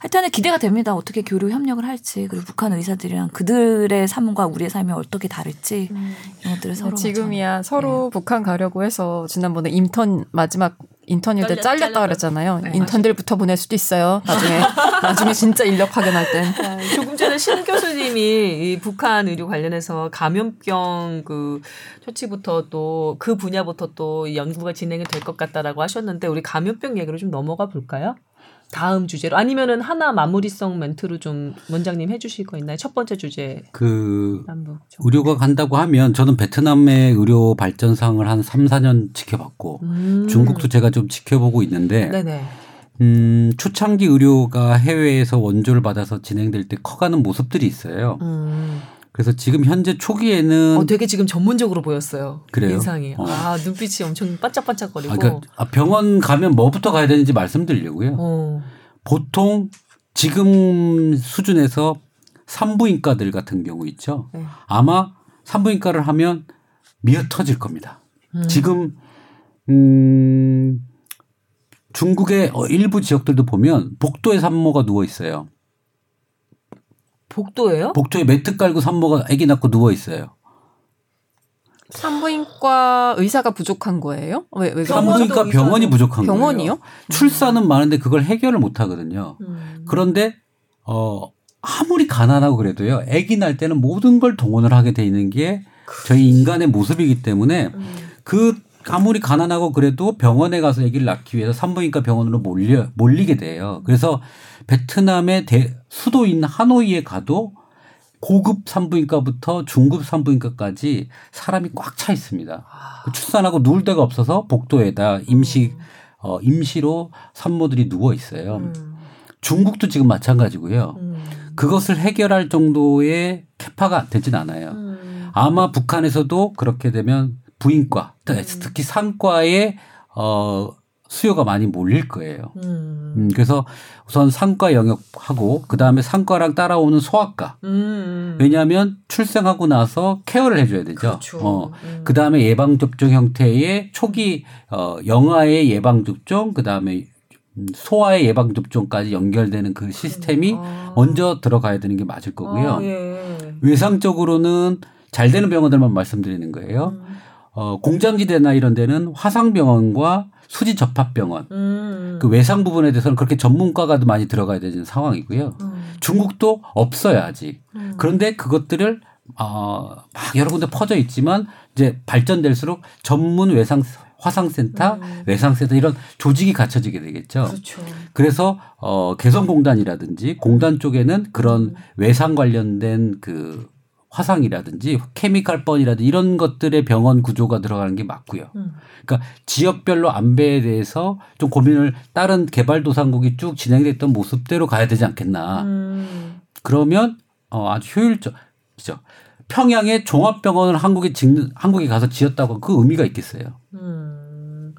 하여튼 기대가 됩니다. 어떻게 교류 협력을 할지 그리고 북한 의사들이랑 그들의 삶과 우리의 삶이 어떻게 다를지 음. 이런 것들을 서로 지금이야 서로 북한 가려고 해서 지난번에 인턴 마지막 인턴 일 때 잘렸- 잘렸다 잘렸다. 그랬잖아요. 네, 인턴들부터 보낼 수도 있어요. 나중에 나중에 진짜 인력 파견할 땐. 아, 조금 전에 신 교수님이 이 북한 의료 관련해서 감염병 그 처치부터 또 그 분야부터 또 연구가 진행이 될 것 같다라고 하셨는데 우리 감염병 얘기로 좀 넘어가 볼까요? 다음 주제로 아니면은 하나 마무리성 멘트로 좀 원장님 해주실 거 있나요? 첫 번째 주제 그 남북. 의료가 간다고 하면 저는 베트남의 의료 발전 상을 한 3, 4년 지켜봤고 음. 중국도 제가 좀 지켜보고 있는데 네네. 음, 초창기 의료가 해외에서 원조를 받아서 진행될 때 커가는 모습들이 있어요. 음. 그래서 지금 현재 초기에는 어, 되게 지금 전문적으로 보였어요. 그래요? 인상이. 어. 아 눈빛이 엄청 반짝반짝거리고. 아, 그러니까 아, 병원 가면 뭐부터 가야 되는지 말씀드리려고요. 어. 보통 지금 수준에서 산부인과들 같은 경우 있죠. 네. 아마 산부인과를 하면 미어 터질 겁니다. 음. 지금 음 중국의 어, 일부 지역들도 보면 복도에 산모가 누워 있어요. 복도예요? 복도에 매트 깔고 산모가 아기 낳고 누워 있어요. 산부인과 의사가 부족한 거예요? 왜, 왜 산부인과 병원이 부족한 병원이요? 거예요. 출산은 많은데 그걸 해결을 못 하거든요. 음. 그런데 어 아무리 가난하고 그래도요. 아기 날 때는 모든 걸 동원을 하게 돼 있는 게 저희 인간의 모습이기 때문에 음. 그 아무리 가난하고 그래도 병원에 가서 아기를 낳기 위해서 산부인과 병원으로 몰려 몰리게 돼요. 그래서 베트남의 대, 수도인 하노이에 가도 고급 산부인과부터 중급 산부인과까지 사람이 꽉 차 있습니다. 그 출산하고 누울 데가 없어서 복도에다 임시 어, 임시로 산모들이 누워 있어요. 음. 중국도 지금 마찬가지고요. 음. 그것을 해결할 정도의 캐파가 되진 않아요. 음. 아마 북한에서도 그렇게 되면 부인과 특히 상과에 어 수요가 많이 몰릴 거예요. 음. 음, 그래서 우선 상과 영역하고 그 다음에 상과랑 따라오는 소아과. 음. 왜냐하면 출생하고 나서 케어를 해줘야 되죠. 그렇죠. 어, 음. 그 다음에 예방 접종 형태의 초기 어, 영아의 예방 접종, 그 다음에 소아의 예방 접종까지 연결되는 그 시스템이 아. 먼저 들어가야 되는 게 맞을 거고요. 아, 예. 외상적으로는 잘 되는 병원들만 말씀드리는 거예요. 음. 어, 공장지대나 이런 데는 화상병원과 수지 접합병원. 음. 그 외상 부분에 대해서는 그렇게 전문가가 많이 들어가야 되는 상황이고요. 음. 중국도 없어요, 아직. 음. 그런데 그것들을 어, 막 여러 군데 퍼져 있지만 이제 발전될수록 전문 외상 화상센터, 음. 외상센터 이런 조직이 갖춰지게 되겠죠. 그렇죠. 그래서 어 개성공단이라든지 공단 쪽에는 그런 음. 외상 관련된 그 화상이라든지 케미칼번이라든지 이런 것들의 병원 구조가 들어가는 게 맞고요. 음. 그러니까 지역별로 안배에 대해서 좀 고민을 다른 개발도상국이 쭉 진행됐던 모습대로 가야 되지 않겠나. 음. 그러면 어 아주 효율적 그죠? 평양에 종합병원을 한국에 짓는 한국에 가서 지었다고 그 의미가 있겠어요. 음.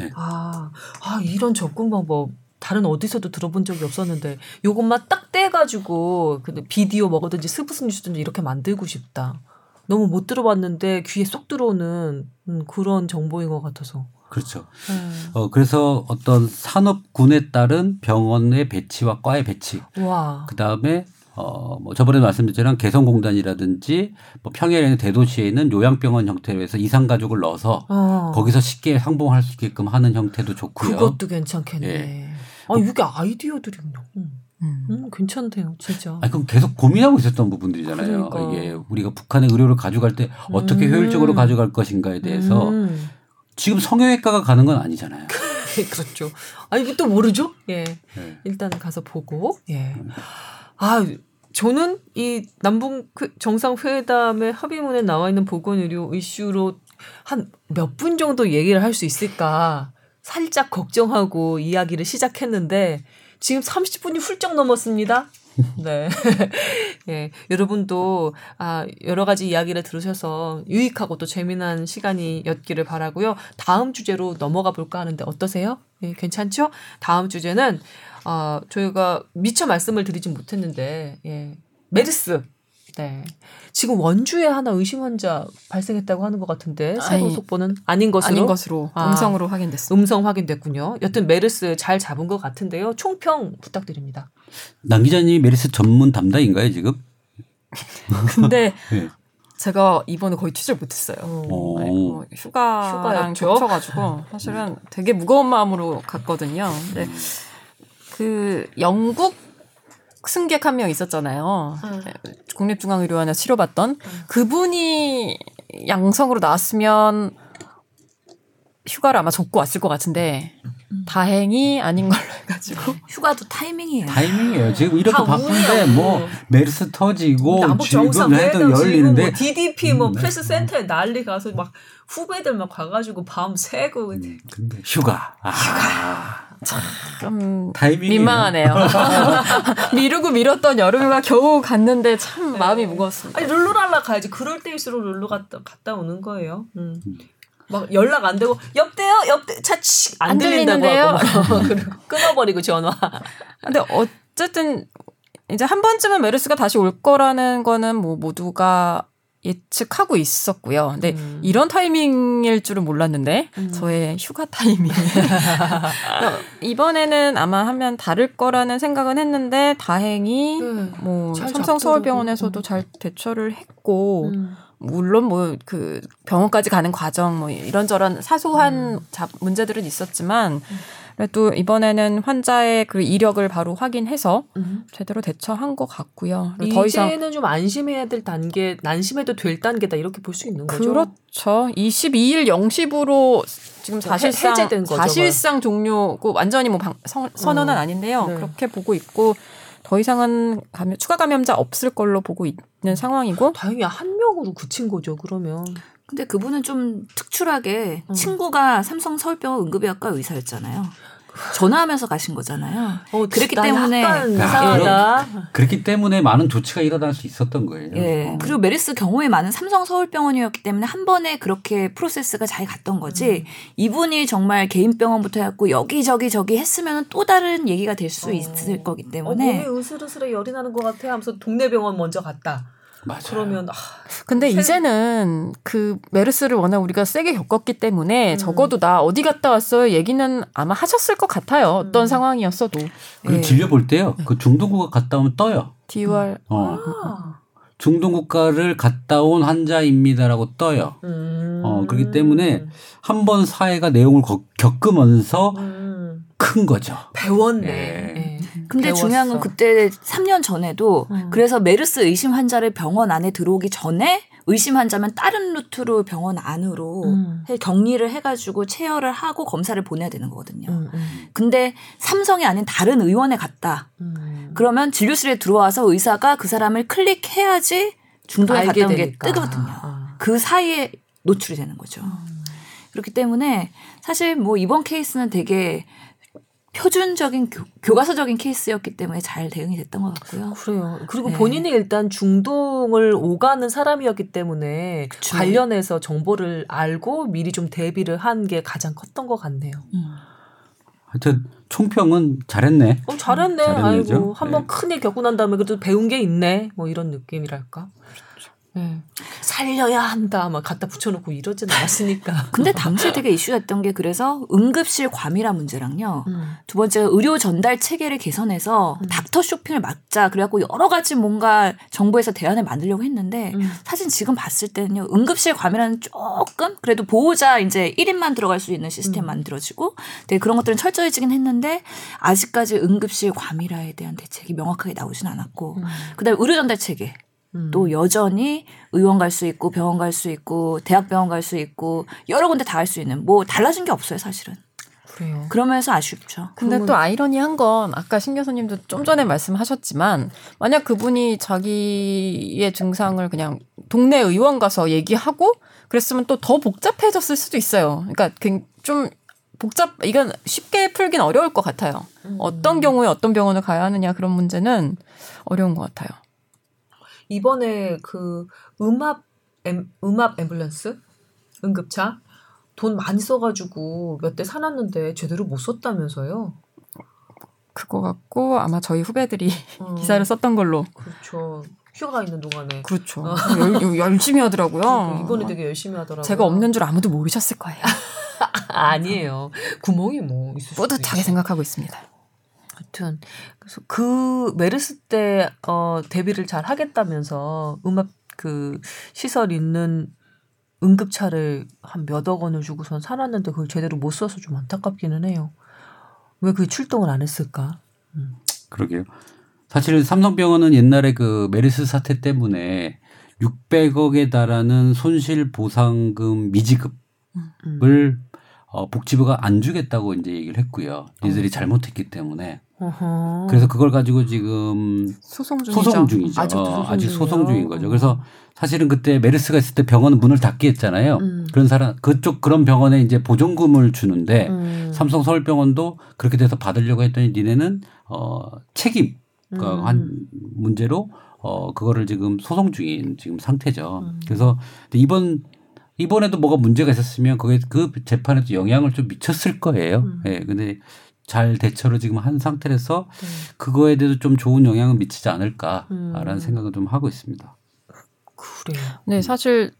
네. 아, 아 이런 접근 방법 다른 어디서도 들어본 적이 없었는데 요것만 딱 떼가지고 그 비디오 머그든지 스브스 뉴스든지 이렇게 만들고 싶다. 너무 못 들어봤는데 귀에 쏙 들어오는 음, 그런 정보인 것 같아서. 그렇죠. 음. 어 그래서 어떤 산업군에 따른 병원의 배치와 과의 배치, 와. 그 다음에 어 뭐 저번에 말씀드렸지만 개성공단이라든지 뭐 있는 대도시에 있는 요양병원 형태로 해서 이상 가족을 넣어서 어. 거기서 쉽게 상봉할 수 있게끔 하는 형태도 좋고요. 그것도 괜찮겠네. 예. 아 이게 아이디어들이 음, 음. 음, 괜찮대요, 진짜. 아니 그럼 계속 고민하고 있었던 부분들이잖아요. 그러니까. 이게 우리가 북한의 의료를 가져갈 때 어떻게 음. 효율적으로 가져갈 것인가에 대해서 음. 지금 성형외과가 가는 건 아니잖아요. 그렇죠. 아 이게 또 모르죠? 예. 네. 일단 가서 보고 예. 아 저는 이 남북 그 정상회담의 합의문에 나와 있는 보건의료 이슈로 한 몇 분 정도 얘기를 할 수 있을까 살짝 걱정하고 이야기를 시작했는데 지금 30분이 훌쩍 넘었습니다. 네. 예. 여러분도 아, 여러 가지 이야기를 들으셔서 유익하고 또 재미난 시간이었기를 바라고요. 다음 주제로 넘어가 볼까 하는데 어떠세요? 예, 괜찮죠? 다음 주제는 아, 저희가 미처 말씀을 드리진 못했는데 예. 메르스. 네. 지금 원주에 하나 의심 환자 발생했다고 하는 것 같은데 새로 아니, 속보는 아닌 것으로 아닌 것으로 아. 음성으로 확인됐습니다. 음성 확인됐군요. 여튼 메르스 잘 잡은 것 같은데요. 총평 부탁드립니다. 남 기자님이 메르스 전문 담당인가요 지금? 근데 네. 제가 이번에 거의 취재를 못했어요. 어. 휴가랑? 겹쳐가지고 사실은 되게 무거운 마음으로 갔거든요. 근데 그 영국 승객 한 명 있었잖아요. 국립중앙의료원에서 치료받던 그분이 양성으로 나왔으면 휴가를 아마 접고 왔을 것 같은데 다행히 아닌 걸로 해가지고 휴가도 타이밍이에요. 타이밍이에요. 지금 이렇게 다 바쁜데 우울하고. 뭐 메르스 터지고 지금 정상 해도 열리는데 뭐 DDP 뭐 음, 네. 프레스 센터에 난리 가서 막 후배들 막 가가지고 밤 새고 음, 근데 휴가. 아, 좀 타이밍이 민망하네요. 미루고 미뤘던 여름휴가 겨우 갔는데 참 마음이 무거웠습니다. 아니 룰루랄라 가야지. 그럴 때일수록 룰루 갔다 갔다 오는 거예요. 음. 막 연락 안 되고 여보세요 여보세요 차안 안 들린다고 들리는데요? 하고 끊어버리고 전화. 근데 어쨌든 이제 한 번쯤은 메르스가 다시 올 거라는 거는 뭐 모두가 예측하고 있었고요. 근데 음. 이런 타이밍일 줄은 몰랐는데 저의 휴가 타이밍. 이번에는 아마 하면 다를 거라는 생각은 했는데 다행히 네. 뭐잘 삼성. 서울병원에서도 잘 대처를 했고 음. 물론 뭐 그 병원까지 가는 과정 뭐 이런저런 사소한 음. 잡 문제들은 있었지만 그래도 이번에는 환자의 그 이력을 바로 확인해서 음. 제대로 대처한 것 같고요. 더 이상 이제는 좀 안심해야 될 단계, 난심해도 될 단계다 이렇게 볼 수 있는 거죠. 그렇죠. 22일 0시부로 지금 해- 사실상 해제된 거죠, 사실상 종료고 완전히 뭐 방, 선, 선언은 음. 아닌데요. 네. 그렇게 보고 있고 더 이상은 감염, 추가 감염자 없을 걸로 보고 있는 상황이고 다행히 한 명으로 그친 거죠. 그러면 근데 그분은 좀 특출하게 음. 친구가 삼성 서울병원 응급의학과 의사였잖아요. 전화하면서 가신 거잖아요. 어, 그랬기 나 때문에 이상하다. 그렇기 때문에 많은 조치가 일어날 수 있었던 거예요. 예. 어. 그리고 메르스 경우에 많은 삼성 서울병원이었기 때문에 한 번에 그렇게 프로세스가 잘 갔던 거지. 이분이 정말 개인 병원부터 해갖고 여기저기 저기 했으면 또 다른 얘기가 될수 어. 있을 거기 어, 때문에. 몸이 으슬으슬해 열이 나는 것 같아 하면서 동네 병원 먼저 갔다. 맞아요. 그러면 아, 근데 새- 이제는 그 메르스를 워낙 우리가 세게 겪었기 때문에 음. 적어도 나 어디 갔다 왔어요 얘기는 아마 하셨을 것 같아요. 어떤 음. 상황이었어도 그리고 예. 진료 볼 때요. 그 중동국가 갔다 오면 떠요. DUR 어. 아. 중동국가를 갔다 온 환자입니다라고 떠요. 음. 어, 그렇기 때문에 한 번 사회가 내용을 거- 겪으면서 음. 큰 거죠. 배웠네. 예. 예. 근데 배웠어. 중요한 건 그때 3년 전에도 음. 그래서 메르스 의심 환자를 병원 안에 들어오기 전에 의심 환자면 다른 루트로 병원 안으로 음. 해- 격리를 해가지고 체열을 하고 검사를 보내야 되는 거거든요. 음, 음, 근데 삼성이 아닌 다른 의원에 갔다. 음. 그러면 진료실에 들어와서 의사가 그 사람을 클릭해야지 중동에 알게 갔다 온게 되니까. 뜨거든요. 아. 그 사이에 노출이 되는 거죠. 그렇기 때문에 사실 뭐 이번 케이스는 되게 표준적인 교, 과서적인 케이스였기 때문에 잘 대응이 됐던 것 같고요. 그래요. 그리고 네. 본인이 일단 중동을 오가는 사람이었기 때문에 그쵸. 관련해서 정보를 알고 미리 좀 대비를 한 게 가장 컸던 것 같네요. 음. 하여튼 총평은 잘했네. 어, 잘했네. 잘했네죠. 아이고 한번 네. 큰일 겪고 난 다음에 그래도 배운 게 있네. 뭐 이런 느낌이랄까. 네. 살려야 한다. 막 갖다 붙여놓고 이러진 않았으니까. 근데 당시에 되게 이슈였던 게 그래서 응급실 과밀화 문제랑요. 음. 두 번째 의료 전달 체계를 개선해서 닥터 쇼핑을 막자 그래갖고 여러 가지 뭔가 정부에서 대안을 만들려고 했는데 음. 사실 지금 봤을 때는요 응급실 과밀화는 조금 그래도 보호자 이제 1인만 들어갈 수 있는 시스템 음. 만들어지고 되게 그런 것들은 철저해지긴 했는데 아직까지 응급실 과밀화에 대한 대책이 명확하게 나오진 않았고 음. 그다음에 의료 전달 체계 음. 또 여전히 의원 갈 수 있고 병원 갈 수 있고 대학병원 갈 수 있고 여러 군데 다 할 수 있는 뭐 달라진 게 없어요 사실은 그래요. 그러면서 아쉽죠. 근데 그러면- 또 아이러니한 건 아까 신 교수님도 좀 전에 말씀하셨지만 만약 그분이 자기의 증상을 그냥 동네 의원 가서 얘기하고 그랬으면 또 더 복잡해졌을 수도 있어요. 그러니까 굉- 좀 복잡 이건 쉽게 풀긴 어려울 것 같아요. 어떤 경우에 어떤 병원을 가야 하느냐 그런 문제는 어려운 것 같아요. 이번에 그 음압 엠, 음압 앰뷸런스 응급차 돈 많이 써가지고 몇 대 사놨는데 제대로 못 썼다면서요. 그거 갖고 아마 저희 후배들이 어, 기사를 썼던 걸로 그렇죠. 휴가 있는 동안에 그렇죠. 열, 열심히 하더라고요. 이번에 되게 열심히 하더라고요. 제가 없는 줄 아무도 모르셨을 거예요. 아니에요. 구멍이 뭐 뿌듯하게 있어. 생각하고 있습니다. 하여튼 그래서 그 메르스 때 어, 대비를 잘 하겠다면서 음압 그 시설 있는 응급차를 한 몇억 원을 주고선 사놨는데 그걸 제대로 못 써서 좀 안타깝기는 해요. 왜 그 출동을 안 했을까? 그러게요. 사실 삼성병원은 옛날에 그 메르스 사태 때문에 600억에 달하는 손실 보상금 미지급을 음. 어, 복지부가 안 주겠다고 이제 얘기를 했고요. 니들이 잘못했기 때문에. 그래서 그걸 가지고 지금 소송 중이죠. 소송 중이죠. 아직도 소송 아직 소송? 중인 거죠. 그래서 사실은 그때 메르스가 있을 때 병원은 문을 닫게 했잖아요. 음. 그런 사람 그쪽 그런 병원에 이제 보존금을 주는데 음. 삼성 서울병원도 그렇게 돼서 받으려고 했더니 니네는 어 책임 그러니까 음. 한 문제로 어 그거를 지금 소송 중인 지금 상태죠. 음. 그래서 이번 이번에도 뭐가 문제가 있었으면 그게 그 재판에도 영향을 좀 미쳤을 거예요. 음. 예. 근데 잘 대처를 지금 한 상태라서 네. 그거에 대해서 좀 좋은 영향을 미치지 않을까라는 음. 생각을 좀 하고 있습니다. 그래요. 네, 사실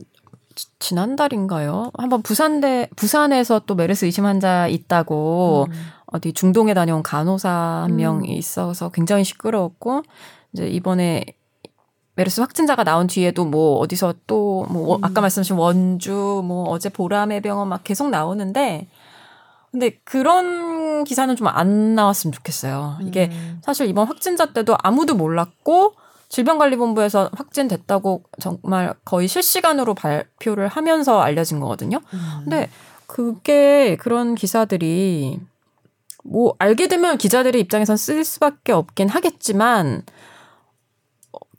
지- 지난달인가요? 한번 부산대 부산에서 또 메르스 의심 환자 있다고 음. 어디 중동에 다녀온 간호사 한 음. 명이 있어서 굉장히 시끄러웠고 이제 이번에 메르스 확진자가 나온 뒤에도 뭐 어디서 또뭐 음. 아까 말씀하신 원주 뭐 어제 보라매 병원 막 계속 나오는데 근데 그런 기사는 좀 안 나왔으면 좋겠어요. 이게 음. 사실 이번 확진자 때도 아무도 몰랐고 질병관리본부에서 확진됐다고 정말 거의 실시간으로 발표를 하면서 알려진 거거든요. 음. 근데 그게 그런 기사들이 뭐 알게 되면 기자들의 입장에선 쓸 수밖에 없긴 하겠지만 어,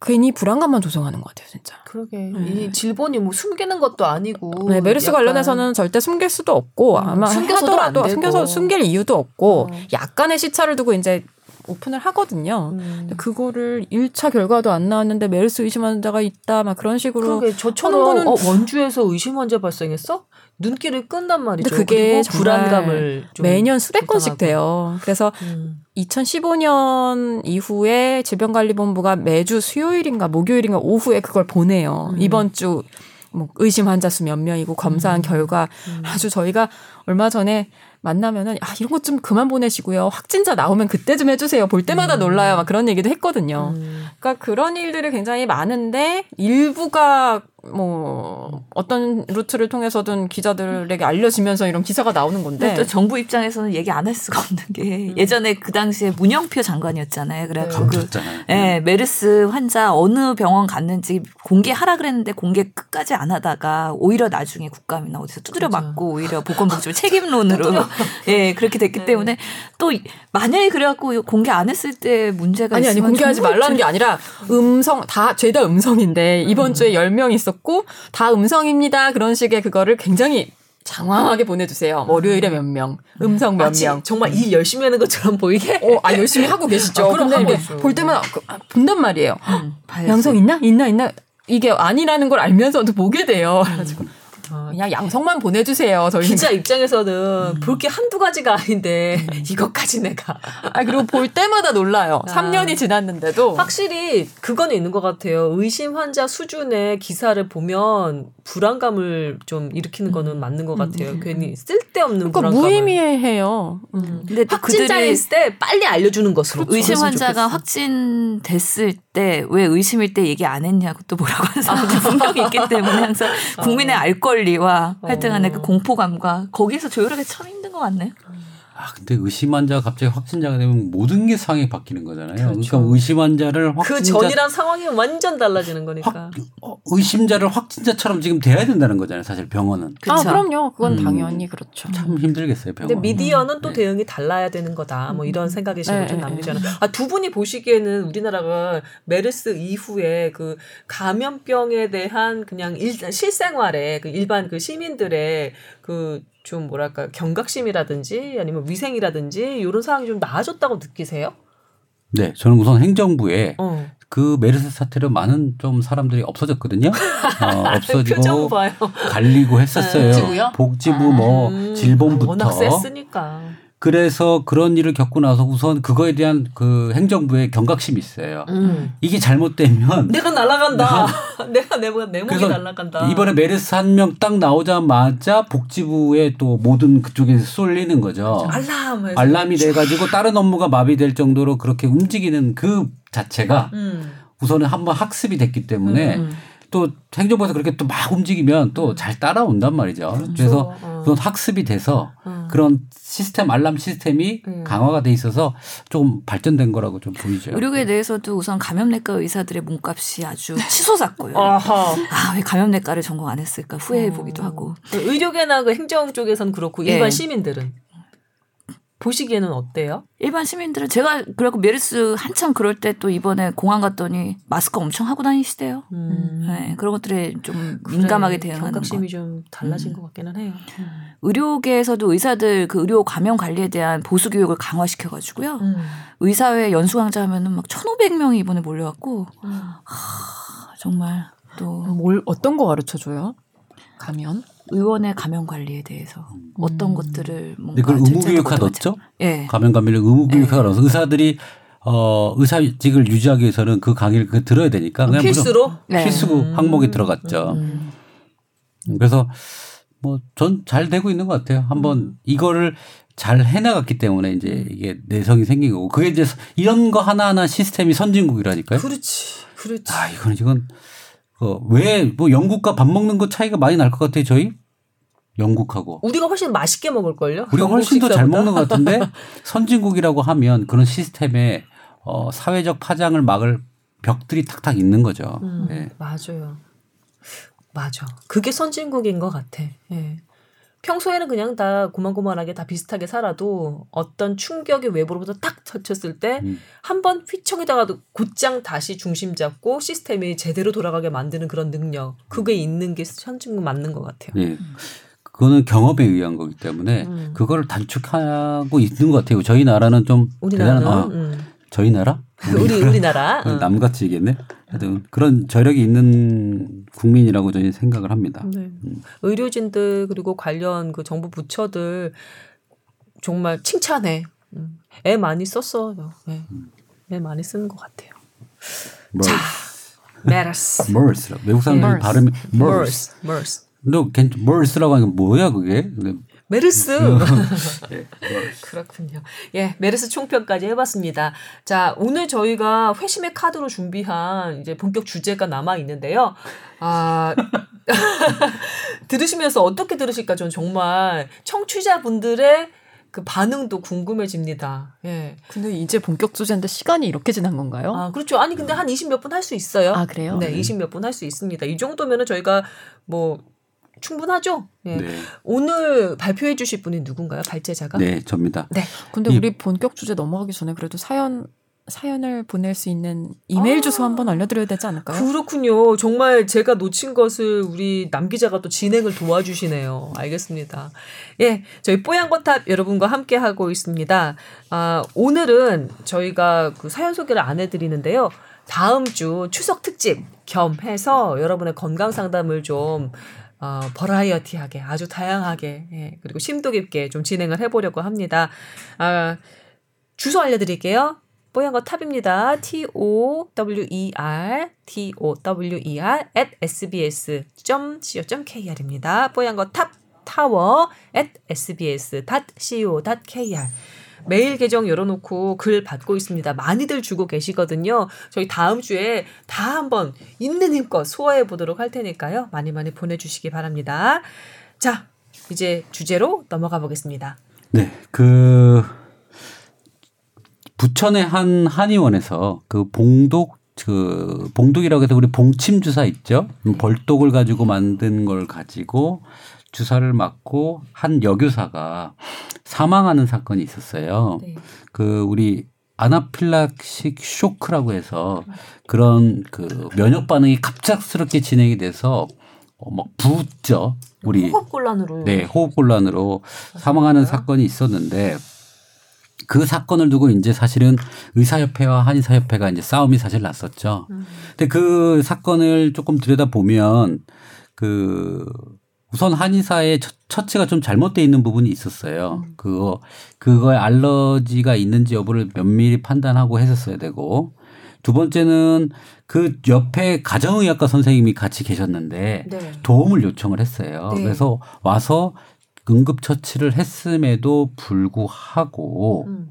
괜히 불안감만 조성하는 것 같아요, 진짜. 그러게 네. 이 질본이 뭐 숨기는 것도 아니고 네, 메르스 약간 관련해서는 절대 숨길 수도 없고 음, 아마 숨겨서도. 숨겨서 숨길 이유도 없고 어. 약간의 시차를 두고 이제 오픈을 하거든요. 음. 그거를 1차 결과도 안 나왔는데 메르스 의심 환자가 있다 막 그런 식으로 그러게 저처럼 어, 원주에서 의심 환자 발생했어? 눈길을 끈단 말이죠. 그게 불안감을 좀 매년 수백 건씩. 돼요. 그래서 음. 2015년 이후에 질병관리본부가 매주 수요일인가 목요일인가 오후에 그걸 보내요. 음. 이번 주 뭐 의심 환자 수 몇 명이고 검사한 음. 결과 음. 아주 저희가 얼마 전에 만나면은 아 이런 것 좀 그만 보내시고요. 확진자 나오면 그때 좀 해주세요. 볼 때마다 음. 놀라요. 막 그런 얘기도 했거든요. 음. 그러니까 그런 일들이 굉장히 많은데 일부가 뭐 어떤 루트를 통해서든 기자들에게 알려지면서 이런 기사가 나오는 건데 또 정부 입장에서는 얘기 안 할 수가 없는 게 음. 예전에 그 당시에 문영표 장관이었잖아요. 그래서 네. 그. 예, 메르스 환자 어느 병원 갔는지 공개하라 그랬는데 공개 끝까지 안 하다가 오히려 나중에 국감이나 어디서 두드려 맞아. 맞고 오히려 보건복지부 책임론으로 예 그렇게 됐기 네. 때문에 또 이- 만약에 그래갖고 공개 안 했을 때 문제가 아니 아니 공개하지 말라는 게 아니라 음성 다 죄다 음성인데 이번 주에 10명 있 었고 다 음성입니다. 그런 식의 그거를 굉장히 장황하게 보내주세요. 뭐 월요일에 몇 명, 음성 몇 마치 명. 정말 일 열심히 하는 것처럼 보이게. 어, 아 열심히 하고 계시죠. 아, 그럼 근데. 볼 때마다 그- 아, 본단 말이에요. 음. 양성 있나? 있나? 있나? 이게 아니라는 걸 알면서도 보게 돼요. 그래가지고 어, 그냥 양성만 보내주세요. 저희는. 기자 입장에서는 볼게 한두 가지가 아닌데 이것까지 내가 아 그리고 볼 때마다 놀라요. 아. 3년이 지났는데도 확실히 그거는 있는 것 같아요. 의심 환자 수준의 기사를 보면 불안감을 좀 일으키는 거는 맞는 것 같아요. 괜히 쓸데없는 그러니까 불안감을. 무의미해요. 음. 근데 또 그들이 확진자일 때 빨리 알려주는 것으로. 의심 그랬으면 환자가. 확진됐을 때 왜 의심일 때 얘기 안 했냐고 또 뭐라고 하는 사람들이 분명히 있기 때문에 항상 국민의 알권 리와 할때 간의 그 공포감과 거기서 조율하기 참 힘든 것 같네요. 아 근데 의심 환자가 갑자기 확진자가 되면 모든 게 상황이 바뀌는 거잖아요. 그러니 그렇죠. 까 의심 환자를 그 확진자 전이랑 상황이 완전 달라지는 거니까. 확, 어, 의심자를 확진자처럼 지금 돼야 된다는 거잖아요. 사실 병원은 아 그쵸? 그럼요. 그건 음. 당연히 그렇죠. 참 힘들겠어요. 병원. 근데 미디어는 또 네. 대응이 달라야 되는 거다. 뭐 이런 생각이 지금 네, 좀 네, 남기잖아요. 아, 두 분이 보시기에는 우리나라가 메르스 이후에 그 감염병에 대한 그냥 일, 실생활에 그 일반 그 시민들의 그 좀 뭐랄까 경각심이라든지 아니면 위생이라든지 이런 상황이 좀 나아졌다고 느끼세요? 네, 저는 우선 행정부에 어. 그 메르스 사태로 많은 좀 사람들이 없어졌거든요. 어, 없어지고. 갈리고 했었어요. 복지부요? 복지부 뭐 음, 질본부터. 워낙 셌으니까. 그래서 그런 일을 겪고 나서 우선 그거에 대한 그 행정부의 경각심이 있어요. 음. 이게 잘못되면 내가 날아간다. 내가 내, 내 몸이 날아간다. 이번에 메르스 한 명 딱 나오자마자 복지부에 또 모든 그쪽에서 쏠리는 거죠. 알람. 알람이 돼 가지고 다른 업무가 마비될 정도로 그렇게 움직이는 그 자체가 음. 우선은 한번 학습이 됐기 때문에 음. 또 행정부에서 그렇게 또 막 움직이면 또 잘 따라온단 말이죠. 그래서 어. 우선 학습이 돼서 음. 그런 시스템 알람 시스템이 음. 강화가 돼 있어서 좀 발전된 거라고 좀 보이죠. 의료계에 대해서도 우선 감염내과 의사들의 몸값이 아주 치솟았고요. 아하. 아, 왜 감염내과를 전공 안 했을까 후회해 보기도 하고. 의료계나 그 행정 쪽에서는 그렇고 예. 일반 시민들은 보시기에는 어때요? 일반 시민들은 제가 그래고 메르스 한참 그럴 때 또 이번에 공항 갔더니 마스크 엄청 하고 다니시대요. 음. 네, 그런 것들에 좀 그래, 민감하게 대응하는 경각심이 것. 좀 달라진 것 같기는 해요. 의료계에서도 의사들 그 의료 감염 관리에 대한 보수 교육을 강화시켜 가지고요. 음. 의사회 연수강좌 하면은 막 1,500명이 이번에 몰려왔고 음. 하, 정말 또 뭘 어떤 거 가르쳐 줘요? 가면? 의원의 감염 관리에 대해서 어떤 음. 것들을 뭔가 근데 그걸 의무 교육화 넣었죠? 예. 감염 감염을 의무 교육화가 넣어서 의사들이 어 의사직을 유지하기 위해서는 그 강의를 그 들어야 되니까 그냥 필수로? 네. 필수 음. 항목에 들어갔죠. 음. 그래서 뭐 전 잘 되고 있는 것 같아요. 한번 이거를 잘 해나갔기 때문에 이제 이게 내성이 생긴 거고 그게 이제 이런 거 하나하나 시스템이 선진국이라니까요. 그렇지. 그렇지. 아 이건 이건 왜뭐 영국과 밥 먹는 거 차이가 많이 날 것 같아요. 저희 영국하고 우리가 훨씬 맛있게 먹을걸요? 우리가 훨씬 더 잘? 먹는 것 같은데 선진국이라고 하면 그런 시스템에 어, 사회적 파장을 막을 벽들이 탁탁 있는 거죠. 음, 예. 맞아요. 맞아. 그게 선진국인 것 같아. 예. 평소에는 그냥 다 고만고만하게 다 비슷하게 살아도 어떤 충격이 외부로부터 딱 터쳤을 때 음. 한번 휘청이다가도 곧장 다시 중심 잡고 시스템이 제대로 돌아가게 만드는 그런 능력 그게 있는 게 선진국 맞는 것 같아요. 예. 그거는 경험에 의한 거기 때문에 음. 그거를 단축하고 있는 것 같아요. 저희 나라는 좀 우리나라는 대단한 어, 음. 저희 나라? 우리 우리나라 어. 남같이 얘기했네. 하여튼 그런 저력이 있는 국민이라고 저는 생각을 합니다. 네. 의료진들 그리고 관련 그 정부 부처들 정말 칭찬해. 음. 애 많이 썼어요. 예. 애 많이 쓰는 것 같아요. MERS. 메르스. MERS. 외국 사람들이 MERS. 발음이 MERS. MERS. MERS. 너 MERS라고 하는 게 뭐야 그게? 근데 메르스. 예, 그렇군요. 예, 메르스 총평까지 해봤습니다. 자, 오늘 저희가 회심의 카드로 준비한 이제 본격 주제가 남아 있는데요. 아, 들으시면서 어떻게 들으실까? 전 정말 청취자분들의 그 반응도 궁금해집니다. 예. 근데 이제 본격 주제인데 시간이 이렇게 지난 건가요? 아, 그렇죠. 아니, 근데 한 20 몇 분 할 수 있어요. 아, 그래요? 네, 20 몇 분 할 수 있습니다. 이 정도면은 저희가 뭐 충분하죠? 예. 네. 오늘 발표해 주실 분이 누군가요? 발제자가? 네, 접니다. 네. 근데 이- 우리 본격 주제 넘어가기 전에 그래도 사연 사연을 보낼 수 있는 이메일 아. 주소 한번 알려드려야 되지 않을까요? 그렇군요. 정말 제가 놓친 것을 우리 남 기자가 또 진행을 도와주시네요. 알겠습니다. 예, 저희 뽀얀거탑 여러분과 함께 하고 있습니다. 아, 오늘은 저희가 그 사연 소개를 안 해드리는데요. 다음 주 추석 특집 겸 해서 여러분의 건강 상담을 좀 어, 버라이어티하게 아주 다양하게 예, 그리고 심도 깊게 좀 진행을 해보려고 합니다. 아, 주소 알려드릴게요. 뽀얀거탑입니다. T O W E R T O W E R at sbs.co.kr입니다. 뽀얀거탑 tower at sbs.co.kr 메일 계정 열어놓고 글 받고 있습니다. 많이들 주고 계시거든요. 저희 다음 주에 다 한번 있는 힘껏 소화해 보도록 할 테니까요. 많이 많이 보내주시기 바랍니다. 자, 이제 주제로 넘어가 보겠습니다. 네, 그 부천의 한 한의원에서 그 봉독 그 봉독이라고 해서 우리 봉침 주사 있죠? 벌독을 가지고 만든 걸 가지고 주사를 맞고 한 여교사가 사망하는 사건이 있었어요. 네. 그 우리 아나필락식 쇼크라고 해서 그런 그 면역 반응이 갑작스럽게 진행이 돼서 어막 붓죠. 우리 호흡곤란으로. 네, 호흡곤란으로 사망하는 사건이 있었는데 그 사건을 두고 이제 사실은 의사협회와 한의사협회가 이제 싸움이 사실 났었죠. 음. 근데 그 사건을 조금 들여다 보면 그 우선 한의사의 처- 처치가 좀 잘못돼 있는 부분이 있었어요. 그거 그거에 알러지가 있는지 여부를 면밀히 판단하고 했었어야 되고 두 번째는 그 옆에 가정의학과 선생님이 같이 계셨는데 네. 도움을 요청을 했어요. 네. 그래서 와서 응급 처치를 했음에도 불구하고 음.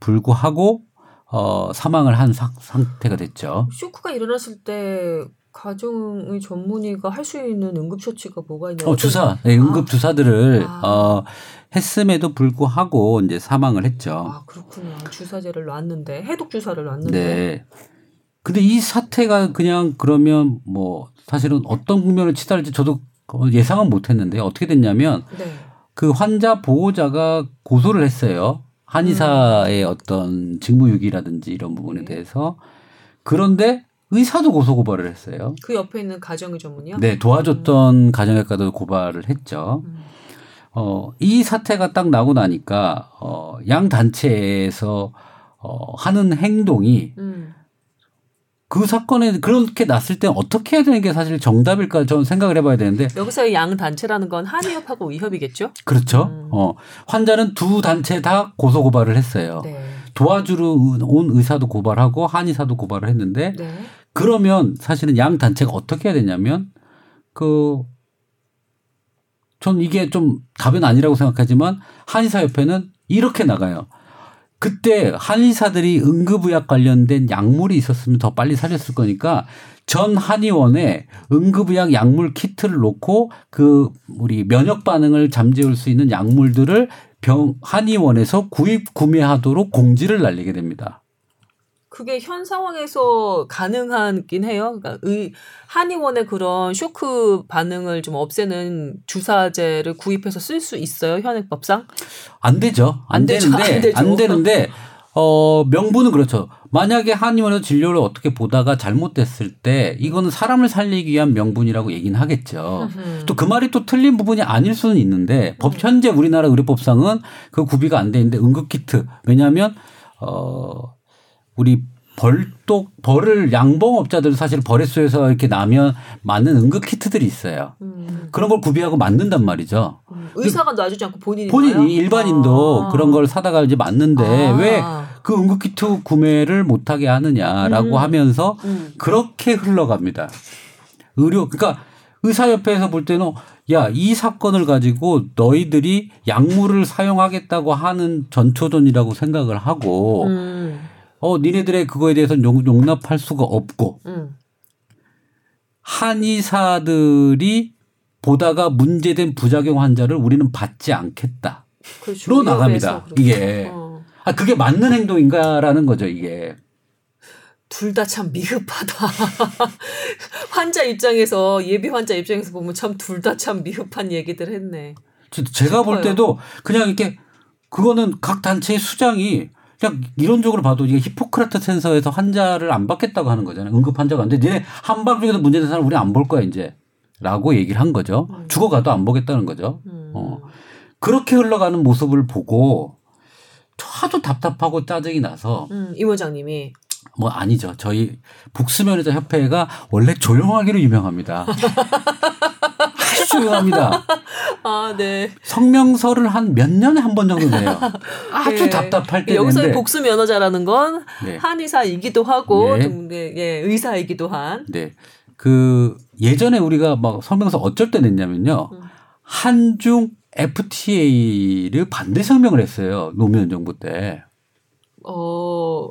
불구하고 어 사망을 한 사- 상태가 됐죠. 쇼크가 일어났을 때 가정의 전문의가 할 수 있는 응급처치가 뭐가 있냐? 어 주사 네, 응급 주사들을 아. 어 했음에도 불구하고 이제 사망을 했죠. 아 그렇군요. 주사제를 놨는데 해독 주사를 놨는데. 네. 근데 이 사태가 그냥 그러면 뭐 사실은 어떤 국면을 치달을지 저도 예상은 못 했는데 어떻게 됐냐면 네. 그 환자 보호자가 고소를 했어요. 한의사의 어떤 직무유기라든지 이런 부분에 네. 대해서 그런데 의사도 고소 고발을 했어요. 그 옆에 있는 가정의 전문의요? 네, 도와줬던 가정의학과도 고발을 했죠. 음. 어, 이 사태가 딱 나고 나니까 어, 양 단체에서 어, 하는 행동이 음. 그 사건에 그렇게 났을 때 어떻게 해야 되는 게 사실 정답일까 저는 생각을 해봐야 되는데 여기서의 양 단체라는 건 한의협하고 의협이겠죠? 그렇죠. 음. 어, 환자는 두 단체 다 고소 고발을 했어요. 네. 도와주러 온 의사도 고발하고 한의사도 고발을 했는데 네. 그러면 사실은 양 단체가 어떻게 해야 되냐면 그전 이게 좀 답은 아니라고 생각하지만 한의사 협회는 이렇게 나가요. 그때 한의사들이 응급의학 관련된 약물이 있었으면 더 빨리 살렸을 거니까 전 한의원에 응급의학 약물 키트를 놓고 그 우리 면역 반응을 잠재울 수 있는 약물들을 병 한의원에서 구입 구매하도록 공지를 날리게 됩니다. 그게 현 상황에서 가능하긴 해요. 그러니까 의 한의원의 그런 쇼크 반응을 좀 없애는 주사제를 구입해서 쓸 수 있어요 현행법상? 안 되죠. 안, 안. 되는데 안 되죠. 안 되는데 어 명분은 그렇죠. 만약에 한의원에서 진료를 어떻게 보다가 잘못됐을 때 이거는 사람을 살리기 위한 명분이라고 얘기는 하겠죠. 음. 또그 말이 또 틀린 부분이 아닐 수는 있는데 법 현재 우리나라 의료법상은 그 구비가 안 돼 있는데 응급 키트 왜냐하면 어 우리 벌독 벌을 양봉업자들 사실 벌에소에서 이렇게 나면 맞는 응급 키트들이 있어요. 음. 그런 걸 구비하고 맞는단 말이죠. 음. 의사가 놔주지 않고 본인이 본인이 일반인도 아. 그런 걸 사다가 이제 맞는데 아. 왜그 응급 키트 구매를 못하게 하느냐라고 음. 하면서 음. 그렇게 흘러갑니다. 의료 그러니까 의사협회에서 볼 때는 야 이 사건을 가지고 너희들이 약물을 사용하겠다고 하는 전초전이라고 생각을 하고 음. 어 니네들의 그거에 대해서는 용, 용납할 수가 없고 음. 한의사들이 보다가 문제된 부작용 환자를 우리는 받지 않겠다. 그렇죠. 로 나갑니다. 그렇죠. 이게. 어. 아, 그게 맞는 행동인가라는 거죠, 이게. 둘 다 참 미흡하다. 환자 입장에서 예비 환자 입장에서 보면 참 둘 다 참 미흡한 얘기들 했네. 저- 제가 볼 싶어요. 때도 그냥 이렇게 그거는 각 단체의 수장이 그냥 이론적으로 봐도 이게 히포크라트 센서에서 환자를 안 받겠다고 하는 거잖아요. 응급 환자가 안 돼. 니네 한방 중에서 문제된 사람 우리 안 볼 거야 이제. 라고 얘기를 한 거죠. 죽어가도 안 보겠다는 거죠. 음. 어. 그렇게 흘러가는 모습을 보고 하도 답답하고 짜증이 나서 음, 임 원장님이 뭐 아니죠. 저희 북수면회자 협회가 원래 조용하기로 유명합니다. 아주 조용합니다. 아, 네. 성명서를 한 몇 년에 한 번 정도 내요. 아주 예. 답답할 때 여기서의 복수 면허자라는 건 네. 한의사이기도 하고 네. 좀, 네, 예, 의사이기도 한. 네. 그 예전에 우리가 막 성명서 어쩔 때 냈냐면요. 음. 한중 FTA를 반대 성명을 했어요. 노무현 정부 때. 어,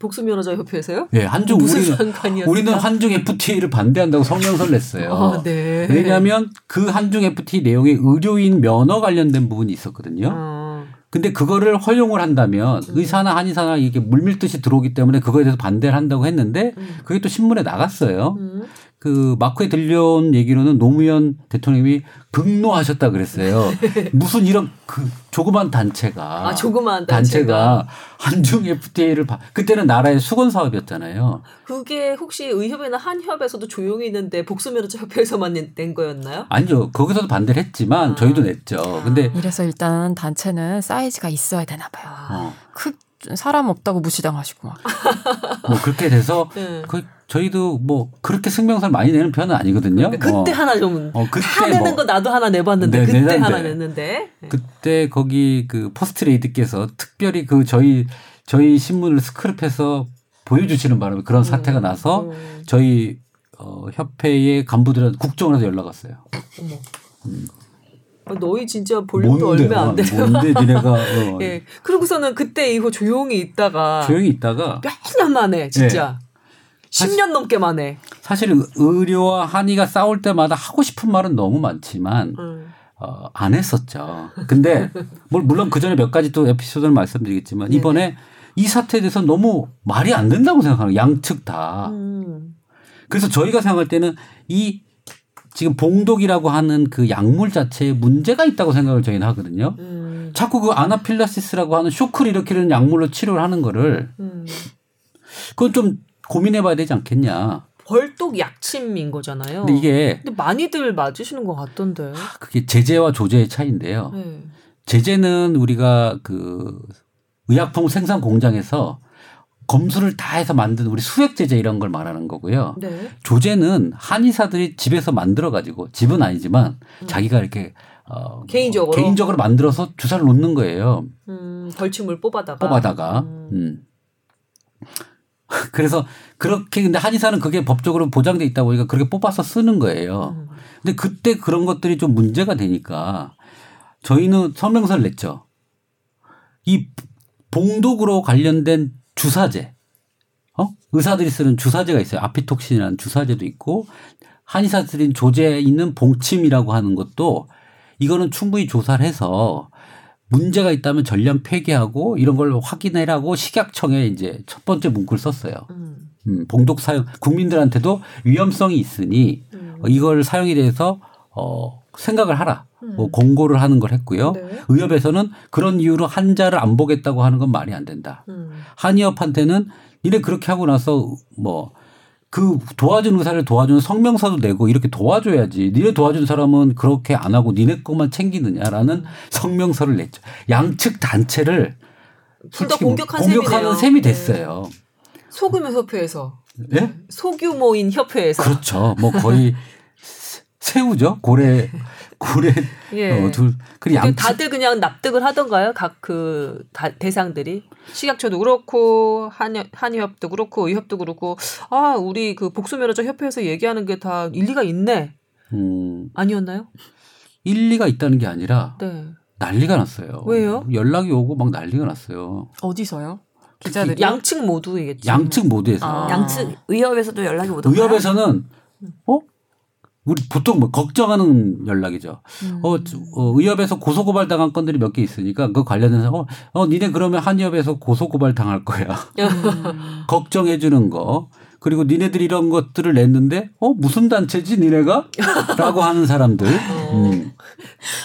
복수 면허자 협회에서요? 예, 한중 무슨 우리는 상관이었나? 우리는 한중 FTA를 반대한다고 성명서를 냈어요. 아, 네. 왜냐하면 그 한중 FTA 내용에 의료인 면허 관련된 부분이 있었거든요. 어, 근데 그거를 허용을 한다면 음. 의사나 한의사나 이게 물밀듯이 들어오기 때문에 그거에 대해서 반대를 한다고 했는데 음. 그게 또 신문에 나갔어요. 음. 그 마크에 들려온 얘기로는 노무현 대통령이 극노하셨다 그랬어요. 무슨 이런 그 조그만 단체가 아, 조그만 단체가 한중 FTA를 그때는 나라의 수건 사업이었잖아요. 그게 혹시 의협이나 한협에서도 조용히 있는데 복수 면허자 협회에서만 낸- 낸 거였나요? 아니죠. 거기서도 반대를 했지만 아. 저희도 냈죠. 근데 이래서 일단 단체는 사이즈가 있어야 되나 봐요. 어, 크 사람 없다고 무시당하시고 막. 뭐 그렇게 돼서 네. 그 저희도 뭐 그렇게 승명서를 많이 내는 편은 아니거든요. 그때 어. 하나 좀 어, 그때 다 내는 뭐. 거 나도 하나 내봤는데 네, 그때 내는데. 하나 냈는데 네. 그때 거기 그 포스트레이드께서 특별히 그 저희 저희 신문을 스크립해서 보여주시는 바람에 그런 사태가 나서 음, 저희 어, 협회의 간부들은 국정원에서 연락 왔어요. 어머. 어, 너희 진짜 볼륨도? 얼마 안 돼요. 뭔데 니네가 어, 예. 그러고서는 그때 이후 조용히 있다가 조용히 있다가 몇 년 만에 진짜 네. 10년 넘게 만에. 사실 의료와 한의가 싸울 때마다 하고 싶은 말은 너무 많지만 음. 어, 안 했었죠. 근데 물- 물론 그 전에 몇 가지 또 에피소드를 말씀드리겠지만 이번에 이 사태에 대해서 너무 말이 안 된다고 생각하는. 양측 다. 음. 그래서 저희가 생각할 때는 이 지금 봉독이라고 하는 그 약물 자체에 문제가 있다고 생각을 저희는 하거든요. 음. 자꾸 그 아나필라시스라고 하는 쇼크를 일으키는 약물로 치료를 하는 거를 음. 그건 좀 고민해 봐야 되지 않겠냐. 벌독 약침인 거잖아요. 근데 이게 근데 많이들 맞으시는 것 같던데. 그게 제재와 조제의 차이인데요. 네. 제재는 우리가 그 의약품 생산 공장에서 검수를 다 해서 만든 우리 수액 제재 이런 걸 말하는 거고요. 네. 조제는 한의사들이 집에서 만들어 가지고 집은 아니지만 자기가 이렇게 어, 음. 개인적으로? 개인적으로 만들어서 주사를 놓는 거예요. 음, 벌침을 뽑아다가. 뽑아다가. 음. 음. 그래서 그렇게 근데 한의사는 그게 법적으로 보장돼 있다 보니까 그렇게 뽑아서 쓰는 거예요. 음. 근데 그때 그런 것들이 좀 문제가 되니까 저희는 성명서를 냈죠. 이 봉독으로 관련된 주사제, 어? 의사들이 쓰는 주사제가 있어요. 아피톡신이라는 주사제도 있고 한의사들이 조제에 있는 봉침이라고 하는 것도 이거는 충분히 조사를 해서 문제가 있다면 전량 폐기하고 이런 걸 확인해라고 식약청에 이제 첫 번째 문구를 썼어요. 음. 음, 봉독 사용 국민들한테도 위험성이 있으니 음. 어, 이걸 사용에 대해서 어, 생각을 하라. 뭐 음. 공고를 하는 걸 했고요. 네. 의협에서는 그런 이유로 한자를 안 보겠다고 하는 건 말이 안 된다. 음. 한의협한테는 니네 그렇게 하고 나서 뭐 그 도와준 의사를 도와주는 성명서도 내고 이렇게 도와줘야지. 니네 도와준 사람은 그렇게 안 하고 니네 것만 챙기느냐라는 음. 성명서를 냈죠. 양측 단체를 둘다 솔직히 공격한 공격하는 셈이네요. 셈이 네. 됐어요. 소규모 협회에서. 예? 소규모인 협회에서. 그렇죠. 뭐 거의 새- 새우죠. 고래 고래 예. 어, 둘 그리고 양측 다들 그냥 납득을 하던가요? 각 그 대상들이 식약처도 그렇고 한의, 한의협도 그렇고 의협도 그렇고 아 우리 그 복수면허자 협회에서 얘기하는 게 다 일리가 있네 음, 아니었나요? 일리가 있다는 게 아니라 네. 난리가 났어요. 왜요? 연락이 오고 막 난리가 났어요. 어디서요? 기자들이 양측 모두이겠죠. 양측 모두에서 아. 양측 의협에서도 연락이 오던가요? 의협에서는 어 우리 보통 뭐 걱정하는 연락이죠. 음. 어, 저- 어, 의협에서 고소고발 당한 건들이 몇 개 있으니까 그 관련해서 어, 어 니네 그러면 한의협에서 고소고발 당할 거야. 음. 걱정해 주는 거. 그리고 니네들이 이런 것들을 냈는데 어 무슨 단체지 니네가? 라고 하는 사람들. 음.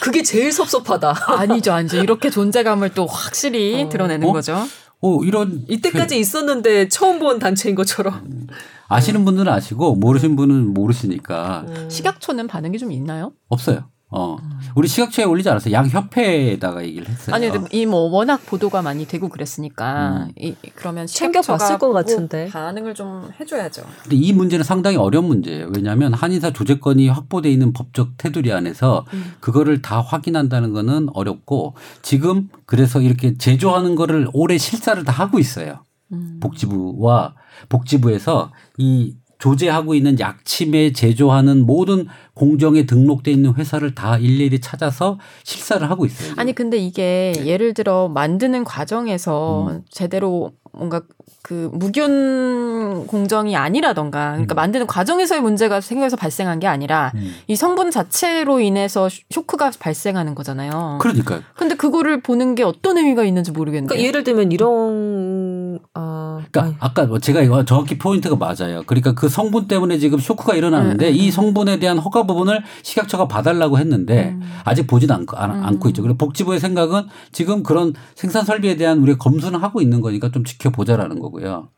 그게 제일 섭섭하다. 아니죠, 아니죠. 이렇게 존재감을 또 확실히 어. 드러내는 어? 거죠. 어 이런 이때까지 있었는데 처음 본 단체인 것처럼. 아시는 분들은 아시고 모르신 분은 모르시니까 음. 식약처는 반응이 좀 있나요? 없어요. 어. 우리 시각처에 올리지 않았어요. 양 협회에다가 얘기를 했어요. 아니, 근데 이 뭐 워낙 보도가 많이 되고 그랬으니까 음. 이, 그러면 챙겨봤을 식약처가 것뭐 같은데. 반응을 좀 해줘야죠. 근데 이 문제는 상당히 어려운 문제예요. 왜냐하면 한의사 조제권이 확보돼 있는 법적 테두리 안에서 음. 그거를 다 확인한다는 거는 어렵고 지금 그래서 이렇게 제조하는 거를 올해 실사를 다 하고 있어요. 음. 복지부와 복지부에서 이 조제하고 있는 약침에 제조하는 모든 공정에 등록돼 있는 회사를 다 일일이 찾아서 실사를 하고 있어요. 아니 근데 이게 예를 들어 만드는 과정에서 음. 제대로 뭔가 그 무균 공정이 아니라던가 그러니까 음. 만드는 과정에서의 문제가 생겨서 발생한 게 아니라 음. 이 성분 자체로 인해서 쇼- 쇼크가 발생하는 거잖아요. 그러니까요. 근데 그거를 보는 게 어떤 의미가 있는지 모르겠네요. 그러니까 예를 들면 이런 아 그러니까 아니, 아까 뭐 제가 이거 정확히 포인트가 맞아요. 그러니까 그 성분 때문에 지금 쇼크가 일어나는데 음, 음, 이 성분에 대한 허가 부분을 식약처가 봐달라고 했는데 음. 아직 보진 않고, 안- 음. 않고 있죠. 그리고 복지부의 생각은 지금 그런 생산 설비에 대한 우리가 검수는 하고 있는 거니까 좀 지켜 보자라는 거고요.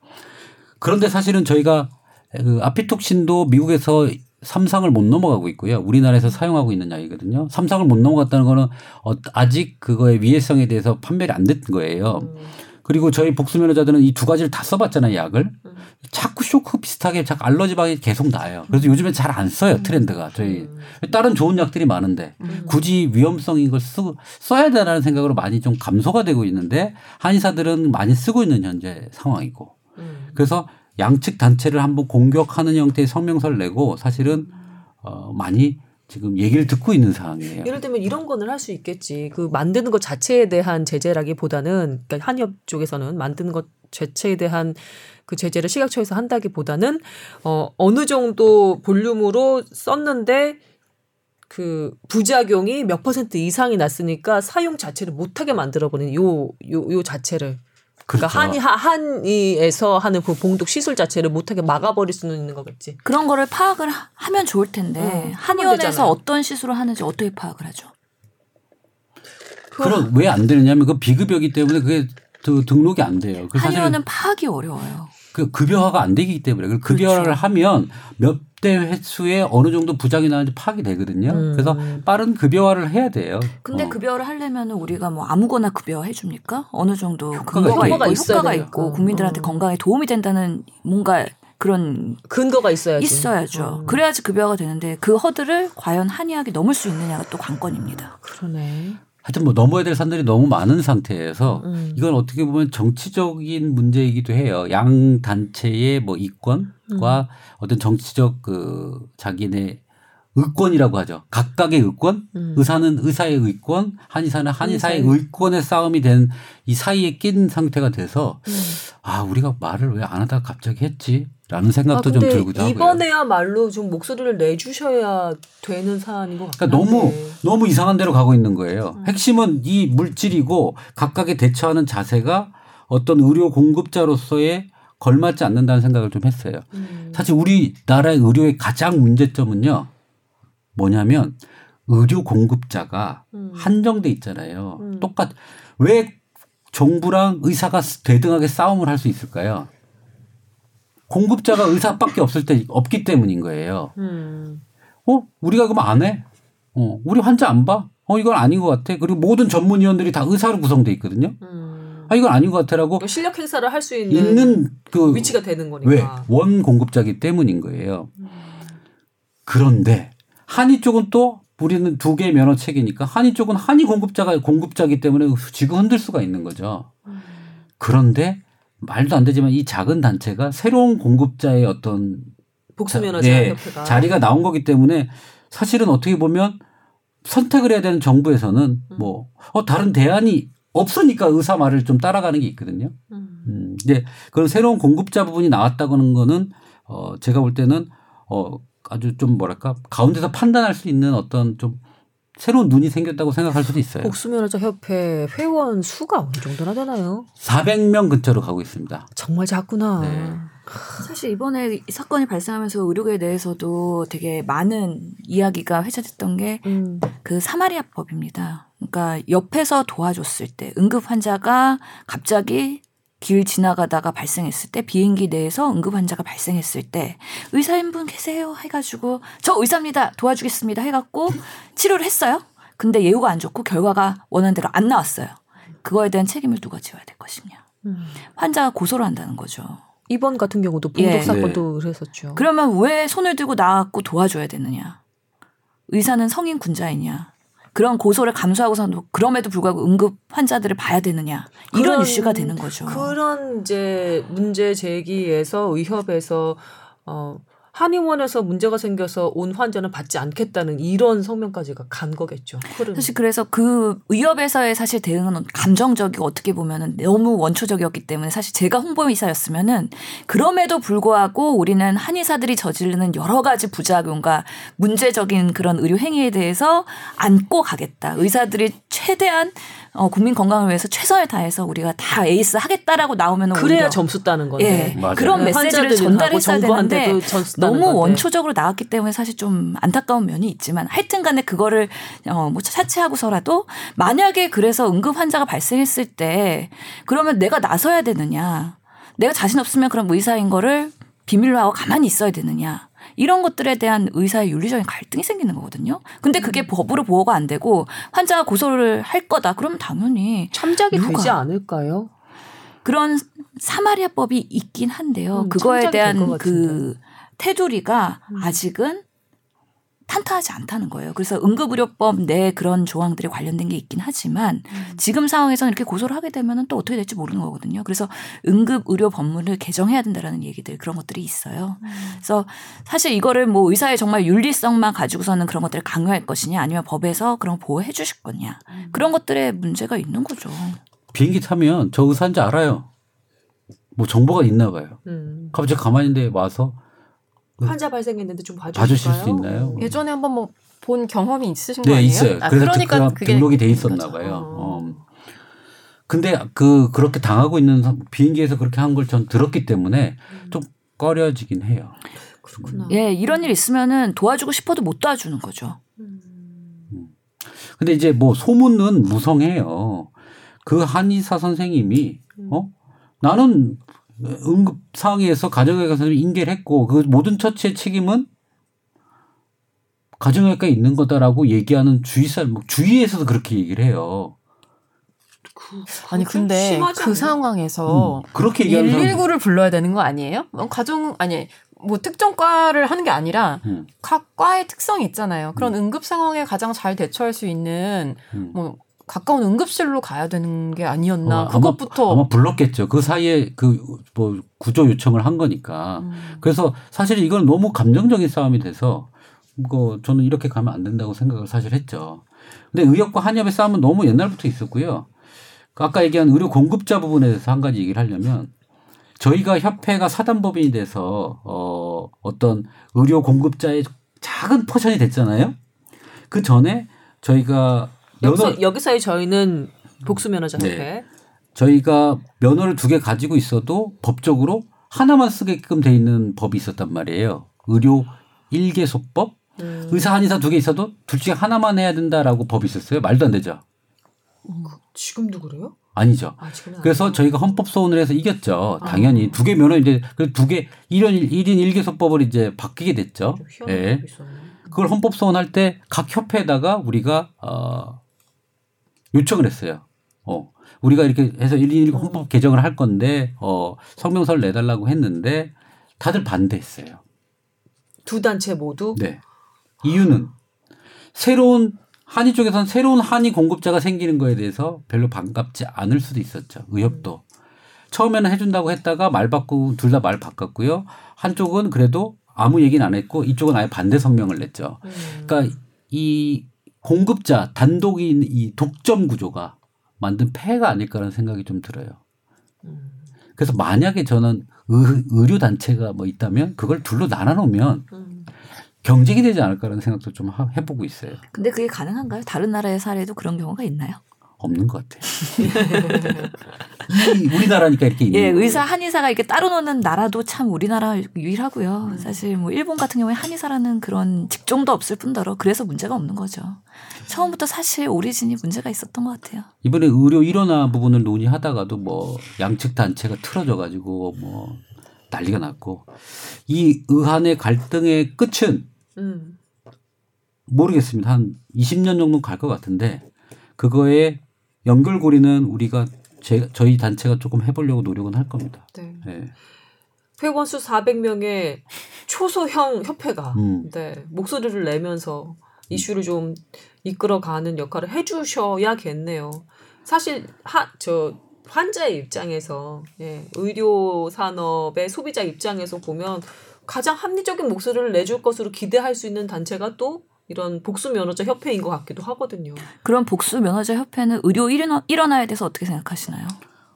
그런데 사실은 저희가 그 아피톡신도 미국에서 삼상을 못 넘어가고 있고요. 우리나라에서 사용하고 있는 약이거든요. 삼상을 못 넘어갔다는 거는 어, 아직 그거의 위해성에 대해서 판별이 안된 거예요. 음. 그리고 저희 복수면허자들은 이 두 가지를 다 써봤잖아요, 약을. 음. 자꾸 쇼크 비슷하게 자꾸 알러지 방이 계속 나요. 그래서 요즘에 잘 안 써요, 트렌드가. 저희. 음. 다른 좋은 약들이 많은데 음. 굳이 위험성인 걸 쓰, 써야 되라는 생각으로 많이 좀 감소가 되고 있는데 한의사들은 많이 쓰고 있는 현재 상황이고. 음. 그래서 양측 단체를 한번 공격하는 형태의 성명서를 내고 사실은 어, 많이 지금 얘기를 듣고 있는 상황이에요. 예를 들면 이런 거는 할 수 있겠지. 그 만드는 것 자체에 대한 제재라기보다는 그러니까 한의업 쪽에서는 만드는 것 자체에 대한 그 제재를 식약처에서 한다기보다는 어 어느 정도 볼륨으로 썼는데 그 부작용이 몇 퍼센트 이상이 났으니까 사용 자체를 못하게 만들어버리는 요 요 요 자체를 그러니까 그렇죠. 한의 하- 한의에서 하는 그 봉독 시술 자체를 못하게 막아버릴 수는 있는 거겠지. 그런 거를 파악을 하- 하면 좋을 텐데 어, 하면 한의원에서. 어떤 시술을 하는지 어떻게 파악을 하죠? 그럼 왜 안 되느냐면 그 비급여기 때문에 그게 그 등록이 안 돼요. 그 한의원은 파악이 어려워요. 그 급여화가 안 되기 때문에 그 급여화를 그렇죠. 하면 몇 대 횟수에 어느 정도 부작이 나는지 파악이 되거든요. 음. 그래서 빠른 급여화를 해야 돼요. 근데 어. 급여를 하려면 우리가 뭐 아무거나 급여 해줍니까? 어느 정도 효과가 근거가 있어야 있고 효과가 돼요. 있고 어, 국민들한테 어. 건강에 도움이 된다는 뭔가 그런 근거가 있어야지. 있어야죠. 음. 그래야지 급여가 되는데 그 허들을 과연 한의학이 넘을 수 있느냐가 또 관건입니다. 그러네. 하여튼 뭐 넘어야 될 산들이 너무 많은 상태에서 음. 이건 어떻게 보면 정치적인 문제이기도 해요. 양 단체의 뭐 이권과 음. 어떤 정치적 그 자기네 의권이라고 하죠. 각각의 의권, 음. 의사는 의사의 의권, 한의사는 한의사의 한의사의 의권의 싸움이 된 이 사이에 낀 상태가 돼서 음. 아 우리가 말을 왜 안 하다가 갑자기 했지 라는 생각도 아, 좀 들기도 하고요. 이번에야말로 좀 목소리를 내주셔야 되는 사안인 것 같아요. 그러니까 너무 너무 이상한 데로 가고 있는 거예요. 음. 핵심은 이 물질이고 각각의 대처하는 자세가 어떤 의료 공급자로서의 걸맞지 않는다는 생각을 좀 했어요. 음. 사실 우리나라의 의료의 가장 문제점은요. 뭐냐면 의료 공급자가 음. 한정돼 있잖아요. 음. 똑같 왜 정부랑 의사가 대등하게 싸움을 할 수 있을까요? 공급자가 의사밖에 없을 때 없기 때문인 거예요. 음. 어 우리가 그럼 안 해? 어 우리 환자 안 봐? 어 이건 아닌 것 같아. 그리고 모든 전문의원들이 다 의사로 구성돼 있거든요. 음. 아 이건 아닌 것 같아라고 실력 행사를 할 수 있는, 있는 그 위치가 되는 거니까. 왜 원 공급자기 때문인 거예요. 음. 그런데 한의 쪽은 또 우리는 두개 면허 체계니까 한의 쪽은 한의 공급자가 공급자기 때문에 지금 흔들 수가 있는 거죠. 음. 그런데 말도 안 되지만 이 작은 단체가 새로운 공급자의 어떤 복수면허자 네, 자리가 나온 거기 때문에 사실은 어떻게 보면 선택을 해야 되는 정부에서는 음. 뭐 어, 다른 대안이 없으니까 의사 말을 좀 따라가는 게 있거든요. 음. 음, 근데 그런 새로운 공급자 부분이 나왔다고는 거는 어, 제가 볼 때는 어, 아주 좀 뭐랄까 가운데서 판단할 수 있는 어떤 좀 새로운 눈이 생겼다고 생각할 수도 있어요. 복수면허자 협회 회원 수가 어느 정도나 되나요? 400명 근처로 가고 있습니다. 정말 작구나. 네. 사실 이번에 이 사건이 발생하면서 의료계 내에서도 되게 많은 이야기가 회자됐던 게 음. 그 사마리아 법입니다. 그러니까 옆에서 도와줬을 때 응급 환자가 갑자기 길 지나가다가 발생했을 때 비행기 내에서 응급 환자가 발생했을 때 의사인 분 계세요 해가지고 저 의사입니다 도와주겠습니다 해갖고 치료를 했어요. 근데 예후가 안 좋고 결과가 원하는 대로 안 나왔어요. 그거에 대한 책임을 누가 지어야 될 것이냐. 음. 환자가 고소를 한다는 거죠. 이번 같은 경우도 예. 봉독 사건도 그랬었죠. 그러면 왜 손을 들고 나왔고 도와줘야 되느냐? 의사는 성인 군자이냐? 그런 고소를 감수하고서도 그럼에도 불구하고 응급 환자들을 봐야 되느냐? 이런 그런- 이슈가 되는 거죠. 그런 이제 문제 제기에서 의협에서 어 한의원에서 문제가 생겨서 온 환자는 받지 않겠다는 이런 성명까지가 간 거겠죠. 흐름. 사실 그래서 그 의협에서의 사실 대응은 감정적이고 어떻게 보면은 너무 원초적이었기 때문에 사실 제가 홍보이사였으면은 그럼에도 불구하고 우리는 한의사들이 저지르는 여러 가지 부작용과 문제적인 그런 의료 행위에 대해서 안고 가겠다. 의사들이 최대한 어, 국민 건강을 위해서 최선을 다해서 우리가 다 에이스 하겠다라고 나오면 그래야 오히려 점수 따는 건데. 예. 그런 네, 메시지를 전달했어야 되는데 정부한테도 점수 따는 너무 건데. 원초적으로 나왔기 때문에 사실 좀 안타까운 면이 있지만 하여튼간에 그거를 어 뭐 차치하고서라도 만약에 그래서 응급 환자가 발생했을 때 그러면 내가 나서야 되느냐 내가 자신 없으면 그럼 의사인 거를 비밀로 하고 가만히 있어야 되느냐 이런 것들에 대한 의사의 윤리적인 갈등이 생기는 거거든요. 근데 그게 음. 법으로 보호가 안 되고 환자가 고소를 할 거다. 그러면 당연히 참작이 누가? 되지 않을까요? 그런 사마리아법이 있긴 한데요. 음, 그거에 대한. 그 테두리가 음. 아직은 탄탄하지 않다는 거예요. 그래서 응급의료법 내 그런 조항들이 관련된 게 있긴 하지만 음. 지금 상황에서는 이렇게 고소를 하게 되면 또 어떻게 될지 모르는 거거든요. 그래서 응급의료 법문을 개정해야 된다라는 얘기들 그런 것들이 있어요. 음. 그래서 사실 이거를 뭐 의사의 정말 윤리성만 가지고서는 그런 것들을 강요할 것이냐 아니면 법에서 그런 거 보호해 주실 거냐 음. 그런 것들에 문제가 있는 거죠. 비행기 타면 저 의사인지 알아요. 뭐 정보가 있나 봐요. 음. 갑자기 가만히 있는데 와서 환자 발생했는데 좀 봐주실까요? 봐주실 수 있나요? 예전에 한번 뭐 본 경험이 있으신 거 네, 아니에요? 있어요. 아, 그래서 그러니까 그 그게 등록이 돼 있었나. 봐요. 어. 어. 근데 그 그렇게 당하고 있는 사- 비행기에서 그렇게 한 걸 전 들었기 때문에 좀 꺼려지긴 해요. 그렇구나. 예, 이런 일 있으면은 도와주고 싶어도 못 도와주는 거죠. 음. 근데 이제 뭐 소문은 무성해요. 그 한의사 선생님이 어 나는 응급 상황에서 가정의학과 선생님이 인계를 했고 그 모든 처치의 책임은 가정의학과에 있는 거다라고 얘기하는 주의사 뭐 주위에서도 그렇게 얘기를 해요. 그, 아니 좀 근데 그? 상황에서 음, 그렇게 얘기하는 사람 119를 불러야 되는 거 아니에요? 뭐 가정 아니 뭐 특정 과를 하는 게 아니라 음, 각 과의 특성이 있잖아요. 그런 응급 상황에 가장 잘 대처할 수 있는 음. 뭐 가까운 응급실로 가야 되는 게 아니었나. 어, 그것부터 아마, 아마 불렀겠죠. 그 사이에 그 뭐 구조 요청을 한 거니까. 음. 그래서 사실 이건 너무 감정적인 싸움이 돼서 이거 저는 이렇게 가면 안 된다고 생각을 사실 했죠. 근데 의협과 한의협의 싸움은 너무 옛날부터 있었고요. 그 아까 얘기한 의료 공급자 부분에 대해서 한 가지 얘기를 하려면 저희가 협회가 사단법인이 돼서 어 어떤 의료 공급자의 작은 포션이 됐잖아요. 그 전에 저희가 여기서, 여기서의 저희는 복수 면허자 네. 협회. 저희가 면허를 두 개 가지고 있어도 법적으로 하나만 쓰게끔 돼 있는 법이 있었단 말이에요. 의료 일개소법. 음. 의사 한의사 두 개 있어도 둘 중에 하나만 해야 된다라고 법이 있었어요. 말도 안 되죠. 지금도 그래요? 아니죠. 아, 그래서 아니구나. 저희가 헌법 소원을 해서 이겼죠. 아. 당연히 두개 면허 이제 그두개 1인 1인 일개소법을 이제 바뀌게 됐죠. 예. 있었네. 그걸 헌법 소원할 때 각 협회에다가 우리가 어 요청을 했어요. 어 우리가 이렇게 해서 1인 1 헌법 개정을 할 건데 어 성명서를 내달라고 했는데 다들 반대했어요. 두 단체 모두 네. 이유는 새로운 한의 쪽에서는 새로운 한의 공급자가 생기는 거에 대해서 별로 반갑지 않을 수도 있었죠. 의협도. 처음에는 해준다고 했다가 말 바꾸고 둘 다 말 바꿨고요. 한쪽은 그래도 아무 얘기는 안 했고 이쪽은 아예 반대 성명을 냈죠. 음. 그러니까 이 공급자 단독인 이 독점 구조가 만든 폐해가 아닐까라는 생각이 좀 들어요. 음. 그래서 만약에 저는 의, 의료 단체가 뭐 있다면 그걸 둘로 나눠 놓으면 음. 경쟁이 되지 않을까라는 생각도 좀 하- 해보고 있어요. 근데 그게 가능한가요? 다른 나라의 사례도 그런 경우가 있나요? 없는 것 같아요. 이 우리나라니까 이렇게 있는 예, 거예요. 의사 한의사가 이렇게 따로 노는 나라도 참 우리나라 유일하고요. 사실 뭐 일본 같은 경우에 한의사라는 그런 직종도 없을 뿐더러 그래서 문제가 없는 거죠. 처음부터 사실 오리진이 문제가 있었던 것 같아요. 이번에 의료 일원화 부분을 논의하다가도 뭐 양측 단체가 틀어져 가지고 뭐 난리가 났고 이 의한의 갈등의 끝은 음. 모르겠습니다. 한 20년 정도 갈 것 같은데 그거에 연결고리는 우리가 제, 저희 단체가 조금 해보려고 노력은 할 겁니다. 네. 네. 회원 수 400명의 초소형 협회가 음. 네, 목소리를 내면서 이슈를 좀 이끌어가는 역할을 해주셔야겠네요. 사실 하, 저 환자의 입장에서 예, 의료 산업의 소비자 입장에서 보면 가장 합리적인 목소리를 내줄 것으로 기대할 수 있는 단체가 또 이런 복수 면허자 협회인 것 같기도 하거든요. 그럼 복수 면허자 협회는 의료 일어나, 일어나에 대해서 어떻게 생각하시나요?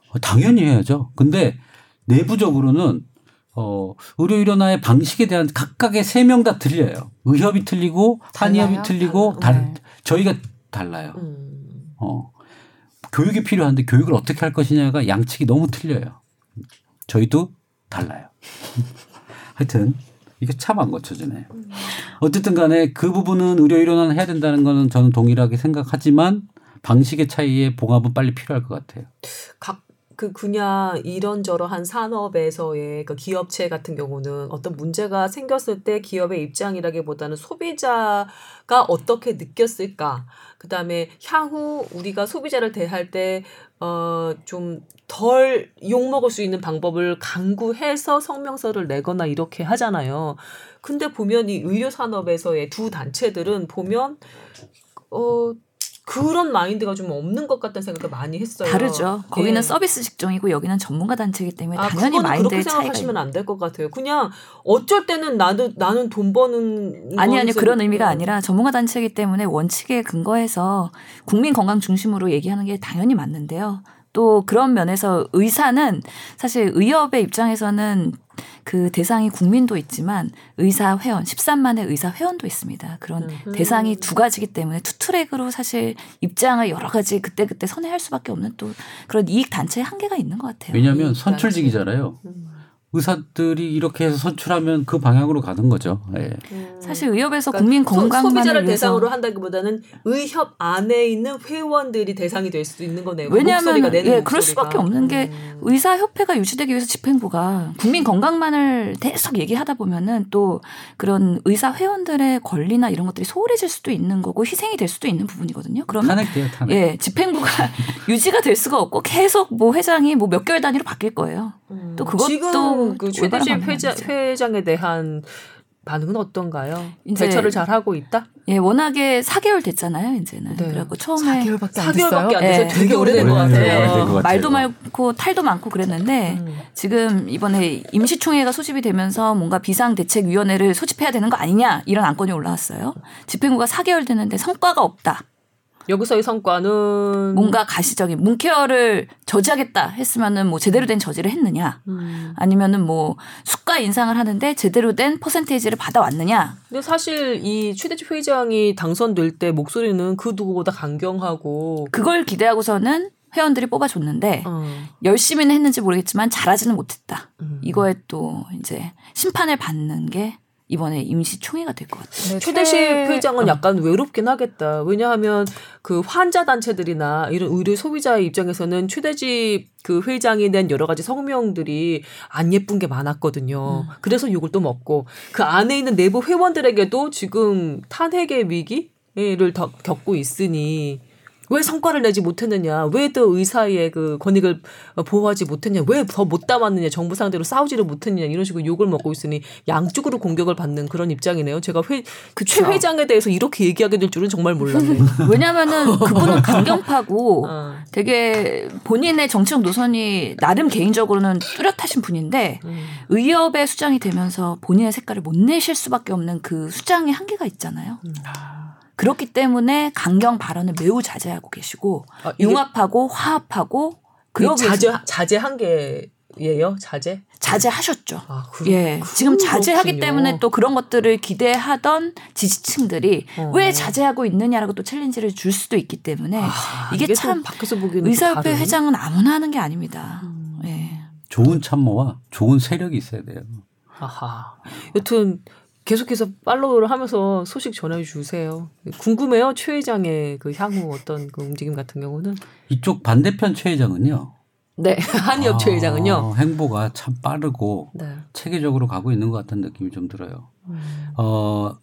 어, 당연히 해야죠. 근데 내부적으로는 어, 의료 일원화의 방식에 대한 각각의 세 명 다 틀려요. 의협이 틀리고 한의협이 달라요? 틀리고. 달, 저희가 달라요. 음. 어. 교육이 필요한데 교육을 어떻게 할 것이냐가 양측이 너무 틀려요. 저희도 달라요. 하여튼 이게 참 안 고쳐지네. 어쨌든 간에 그 부분은 의료 일원화는 해야 된다는 거는 저는 동일하게 생각하지만 방식의 차이에 봉합은 빨리 필요할 것 같아요. 각 그 그냥 이런저런한 산업에서의 그 기업체 같은 경우는 어떤 문제가 생겼을 때 기업의 입장이라기보다는 소비자가 어떻게 느꼈을까 그다음에 향후 우리가 소비자를 대할 때 어 좀 덜 욕먹을 수 있는 방법을 강구해서 성명서를 내거나 이렇게 하잖아요. 근데 보면 이 의료 산업에서의 두 단체들은 보면 어 그런 마인드가 좀 없는 것 같다는 생각을 많이 했어요. 다르죠. 거기는 예. 서비스 직종이고 여기는 전문가 단체이기 때문에 아, 당연히 마인드의 그렇게 생각하시면 안 될 것 같아요. 그냥 어쩔 때는 나도 나는 돈 버는 아니 아니 그런 의미가 어. 아니라 전문가 단체이기 때문에 원칙에 근거해서 국민 건강 중심으로 얘기하는 게 당연히 맞는데요. 또 그런 면에서 의사는 사실 의협의 입장에서는 그 대상이 국민도 있지만 의사 회원 13만의 의사 회원도 있습니다. 그런 음흠. 대상이 두 가지기 때문에 two track으로 사실 입장을 여러 가지 그때 그때 선회할 수밖에 없는 또 그런 이익 단체의 한계가 있는 것 같아요. 왜냐하면 이 선출직이잖아요. 음. 의사들이 이렇게 해서 선출하면 그 방향으로 가는 거죠. 예. 음. 사실 의협에서 그러니까 국민 소- 건강만을 소비자를 위해서 대상으로 한다기보다는 의협 안에 있는 회원들이 대상이 될 수도 있는 거네요. 그 왜냐하면 목소리가 예, 그럴 목소리가. 수밖에 없는 게 음. 의사 협회가 유지되기 위해서 집행부가 국민 건강만을 계속 얘기하다 보면은 또 그런 의사 회원들의 권리나 이런 것들이 소홀해질 수도 있는 거고 희생이 될 수도 있는 부분이거든요. 그러면 탄핵돼요, 탄핵. 예, 집행부가 유지가 될 수가 없고 계속 뭐 회장이 뭐 몇 개월 단위로 바뀔 거예요. 음. 또 그것도 지금 그 최대집 방법이 회장. 회장에 대한 반응은 어떤가요? 이제- 대처를 잘 하고 있다? 예, 워낙에 4개월 됐잖아요, 이제는. 네. 그래갖고 처음에 4개월밖에 안 4개월밖에 안 예. 돼서 되게 오래된 것 오래된 같아요. 것 같아요. 말도 많고 탈도 많고 그랬는데 음. 지금 이번에 임시총회가 소집이 되면서 뭔가 비상대책위원회를 소집해야 되는 거 아니냐 이런 안건이 올라왔어요. 집행부가 4개월 됐는데 성과가 없다. 여기서의 성과는 뭔가 가시적인 문케어를 저지하겠다 했으면은 뭐 제대로 된 저지를 했느냐 음. 아니면은 뭐 수가 인상을 하는데 제대로 된 퍼센테이지를 받아왔느냐 근데 사실 이 최대집 회장이 당선될 때 목소리는 그 누구보다 강경하고 그걸 기대하고서는 회원들이 뽑아줬는데 어. 열심히는 했는지 모르겠지만 잘하지는 못했다. 음. 이거에 또 이제 심판을 받는 게 이번에 임시총회가 될 것 같아요. 네, 최대식 최- 회장은 어. 약간 외롭긴 하겠다. 왜냐하면 그 환자 단체들이나 이런 의료 소비자의 입장에서는 최대집 그 회장이 낸 여러 가지 성명들이 안 예쁜 게 많았거든요. 그래서 욕을 또 먹고 그 안에 있는 내부 회원들에게도 지금 탄핵의 위기를 더 겪고 있으니 왜 성과를 내지 못했느냐? 왜더 의사의 그 권익을 보호하지 못했냐? 왜 더 못 담았느냐? 정부 상대로 싸우지를 못했느냐? 이런 식으로 욕을 먹고 있으니 양쪽으로 공격을 받는 그런 입장이네요. 제가 회, 최 회장에 대해서 이렇게 얘기하게 될 줄은 정말 몰랐네요. 왜냐면은 그분은 강경파고 어. 되게 본인의 정치적 노선이 나름 개인적으로는 뚜렷하신 분인데 음. 의협의 수장이 되면서 본인의 색깔을 못 내실 수밖에 없는 그 수장의 한계가 있잖아요. 음. 그렇기 때문에 강경 발언을 매우 자제하고 계시고 아, 이게- 융합하고 화합하고 그 그러기 자제 자제한 게 예요? 자제? 자제하셨죠. 아, 그, 예. 지금 자제하기 그렇군요. 때문에 또 그런 것들을 기대하던 지지층들이 어. 왜 자제하고 있느냐라고 또 챌린지를 줄 수도 있기 때문에 아, 이게 또참 밖에서 보기에는 또 의사협회 다른- 회장은 아무나 하는 게 아닙니다. 음. 예. 좋은 참모와 좋은 세력이 있어야 돼요. 아하. 여튼 계속해서 팔로우를 하면서 소식 전해 주세요. 궁금해요. 최 회장의 그 향후 어떤 그 움직임 같은 경우는. 이쪽 반대편 최 회장은요. 네. 한의업 최 회장은요. 아, 행보가 참 빠르고 네. 체계적으로 가고 있는 것 같은 느낌이 좀 들어요. 음. 어,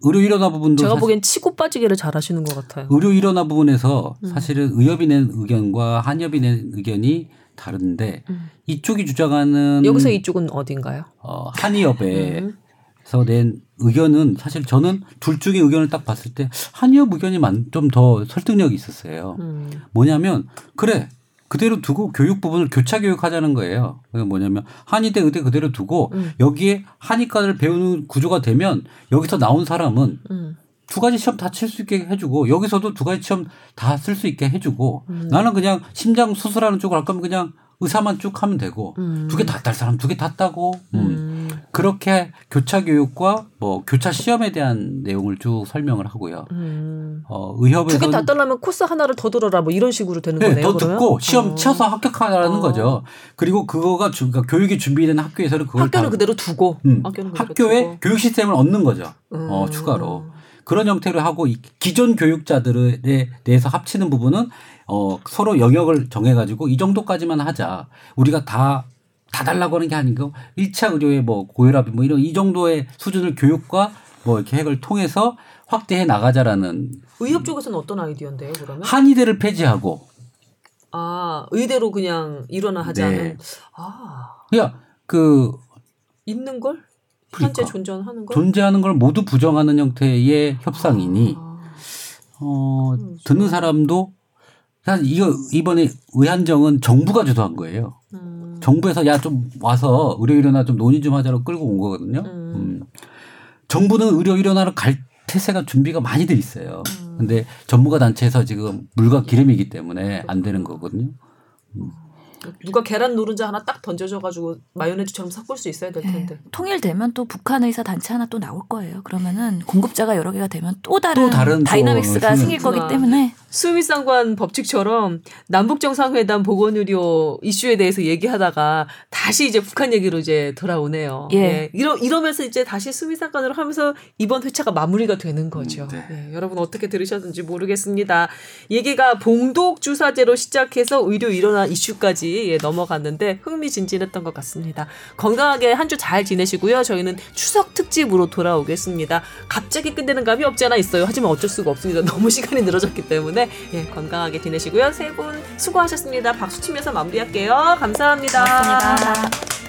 의료 일원화 부분도 제가 보기엔 치고 빠지기를 잘 하시는 것 같아요. 의료 일원화 부분에서 음. 사실은 의협이 낸 의견과 한협이 낸 의견이 다른데 음. 이쪽이 주장하는 여기서 이쪽은 어딘가요? 어, 한의협 음. 낸 의견은 사실 저는 둘 중에 의견을 딱 봤을 때 한의협 의견이 좀 더 설득력이 있었어요. 음. 뭐냐면 그래 그대로 두고 교육 부분을 교차 교육하자는 거예요. 그게 뭐냐면 한의대 의대 그대로 두고 음. 여기에 한의과를 배우는 구조가 되면 여기서 나온 사람은 음. 두 가지 시험 다 칠 수 있게 해주고 여기서도 두 가지 시험 다 쓸 수 있게 해주고 음. 나는 그냥 심장 수술하는 쪽을 할 거면 그냥 의사만 쭉 하면 되고 음. 두개 다 딸 사람 두 개 다 따고 음. 음. 그렇게 교차 교육과 뭐 교차 시험에 대한 내용을 쭉 설명을 하고요. 음. 어, 의협에서 두개다 딸라면 코스 하나를 더 들어라 뭐 이런 식으로 되는 네, 거네요. 더 그러면? 듣고 시험 어. 쳐서 합격하라는 어. 거죠. 그리고 그거가 주, 그러니까 교육이 준비된 학교에서는 그걸 학교는 다 그대로 두고 음, 학교는 그대로 학교에 두고. 교육 시스템을 얻는 거죠. 어, 음. 추가로. 그런 형태로 하고 이 기존 교육자들에 대해서 합치는 부분은 어, 서로 영역을 정해가지고 이 정도까지만 하자. 우리가 다, 다 달라고 하는 게 아니고 1차 의료의 뭐 고혈압 뭐 이런 이 정도의 수준을 교육과 뭐 계획을 통해서 확대해 나가자라는 의협 쪽에서는 어떤 아이디어인데요, 그러면? 한의대를 폐지하고 아, 의대로 그냥 일어나 하자는. 네. 아, 그냥 그 있는 걸? 현재 그러니까. 존재하는 걸? 존재하는 걸 모두 부정하는 형태의 협상이니 아, 어, 음, 듣는 사람도 사실 이거 이번에 의한정은 정부가 주도한 거예요. 음. 정부에서 야 좀 와서 의료 일어나 좀 논의 좀 하자고 끌고 온 거거든요. 음. 음. 정부는 의료 일어나로 갈 태세가 준비가 많이 돼 있어요. 음. 근데 전문가 단체에서 지금 물과 기름이기 때문에 안 되는 거거든요. 누가 계란 노른자 하나 딱 던져줘가지고 마요네즈처럼 섞을 수 있어야 될 텐데. 통일되면 또 북한 의사 단체 하나 또 나올 거예요. 그러면은 공급자가 여러 개가 되면 또 다른, 또 다른 또 dynamics가 생길 거기 그렇구나. 때문에 수미상관 법칙처럼 남북 정상회담 보건 의료 이슈에 대해서 얘기하다가 다시 이제 북한 얘기로 이제 돌아오네요. 예. 이러 이러면서 이제 다시 수미상관으로 하면서 이번 회차가 마무리가 되는 거죠. 음, 네. 예, 여러분 어떻게 들으셨는지 모르겠습니다. 얘기가 봉독 주사제로 시작해서 의료 일어나 이슈까지 예, 넘어갔는데 흥미진진했던 것 같습니다. 건강하게 한 주 잘 지내시고요. 저희는 추석 특집으로 돌아오겠습니다. 갑자기 끝내는 감이 없지 않아 있어요. 하지만 어쩔 수가 없습니다. 너무 시간이 늘어졌기 때문에 예, 건강하게 지내시고요. 세 분 수고하셨습니다. 박수 치면서 마무리할게요. 감사합니다. 고맙습니다.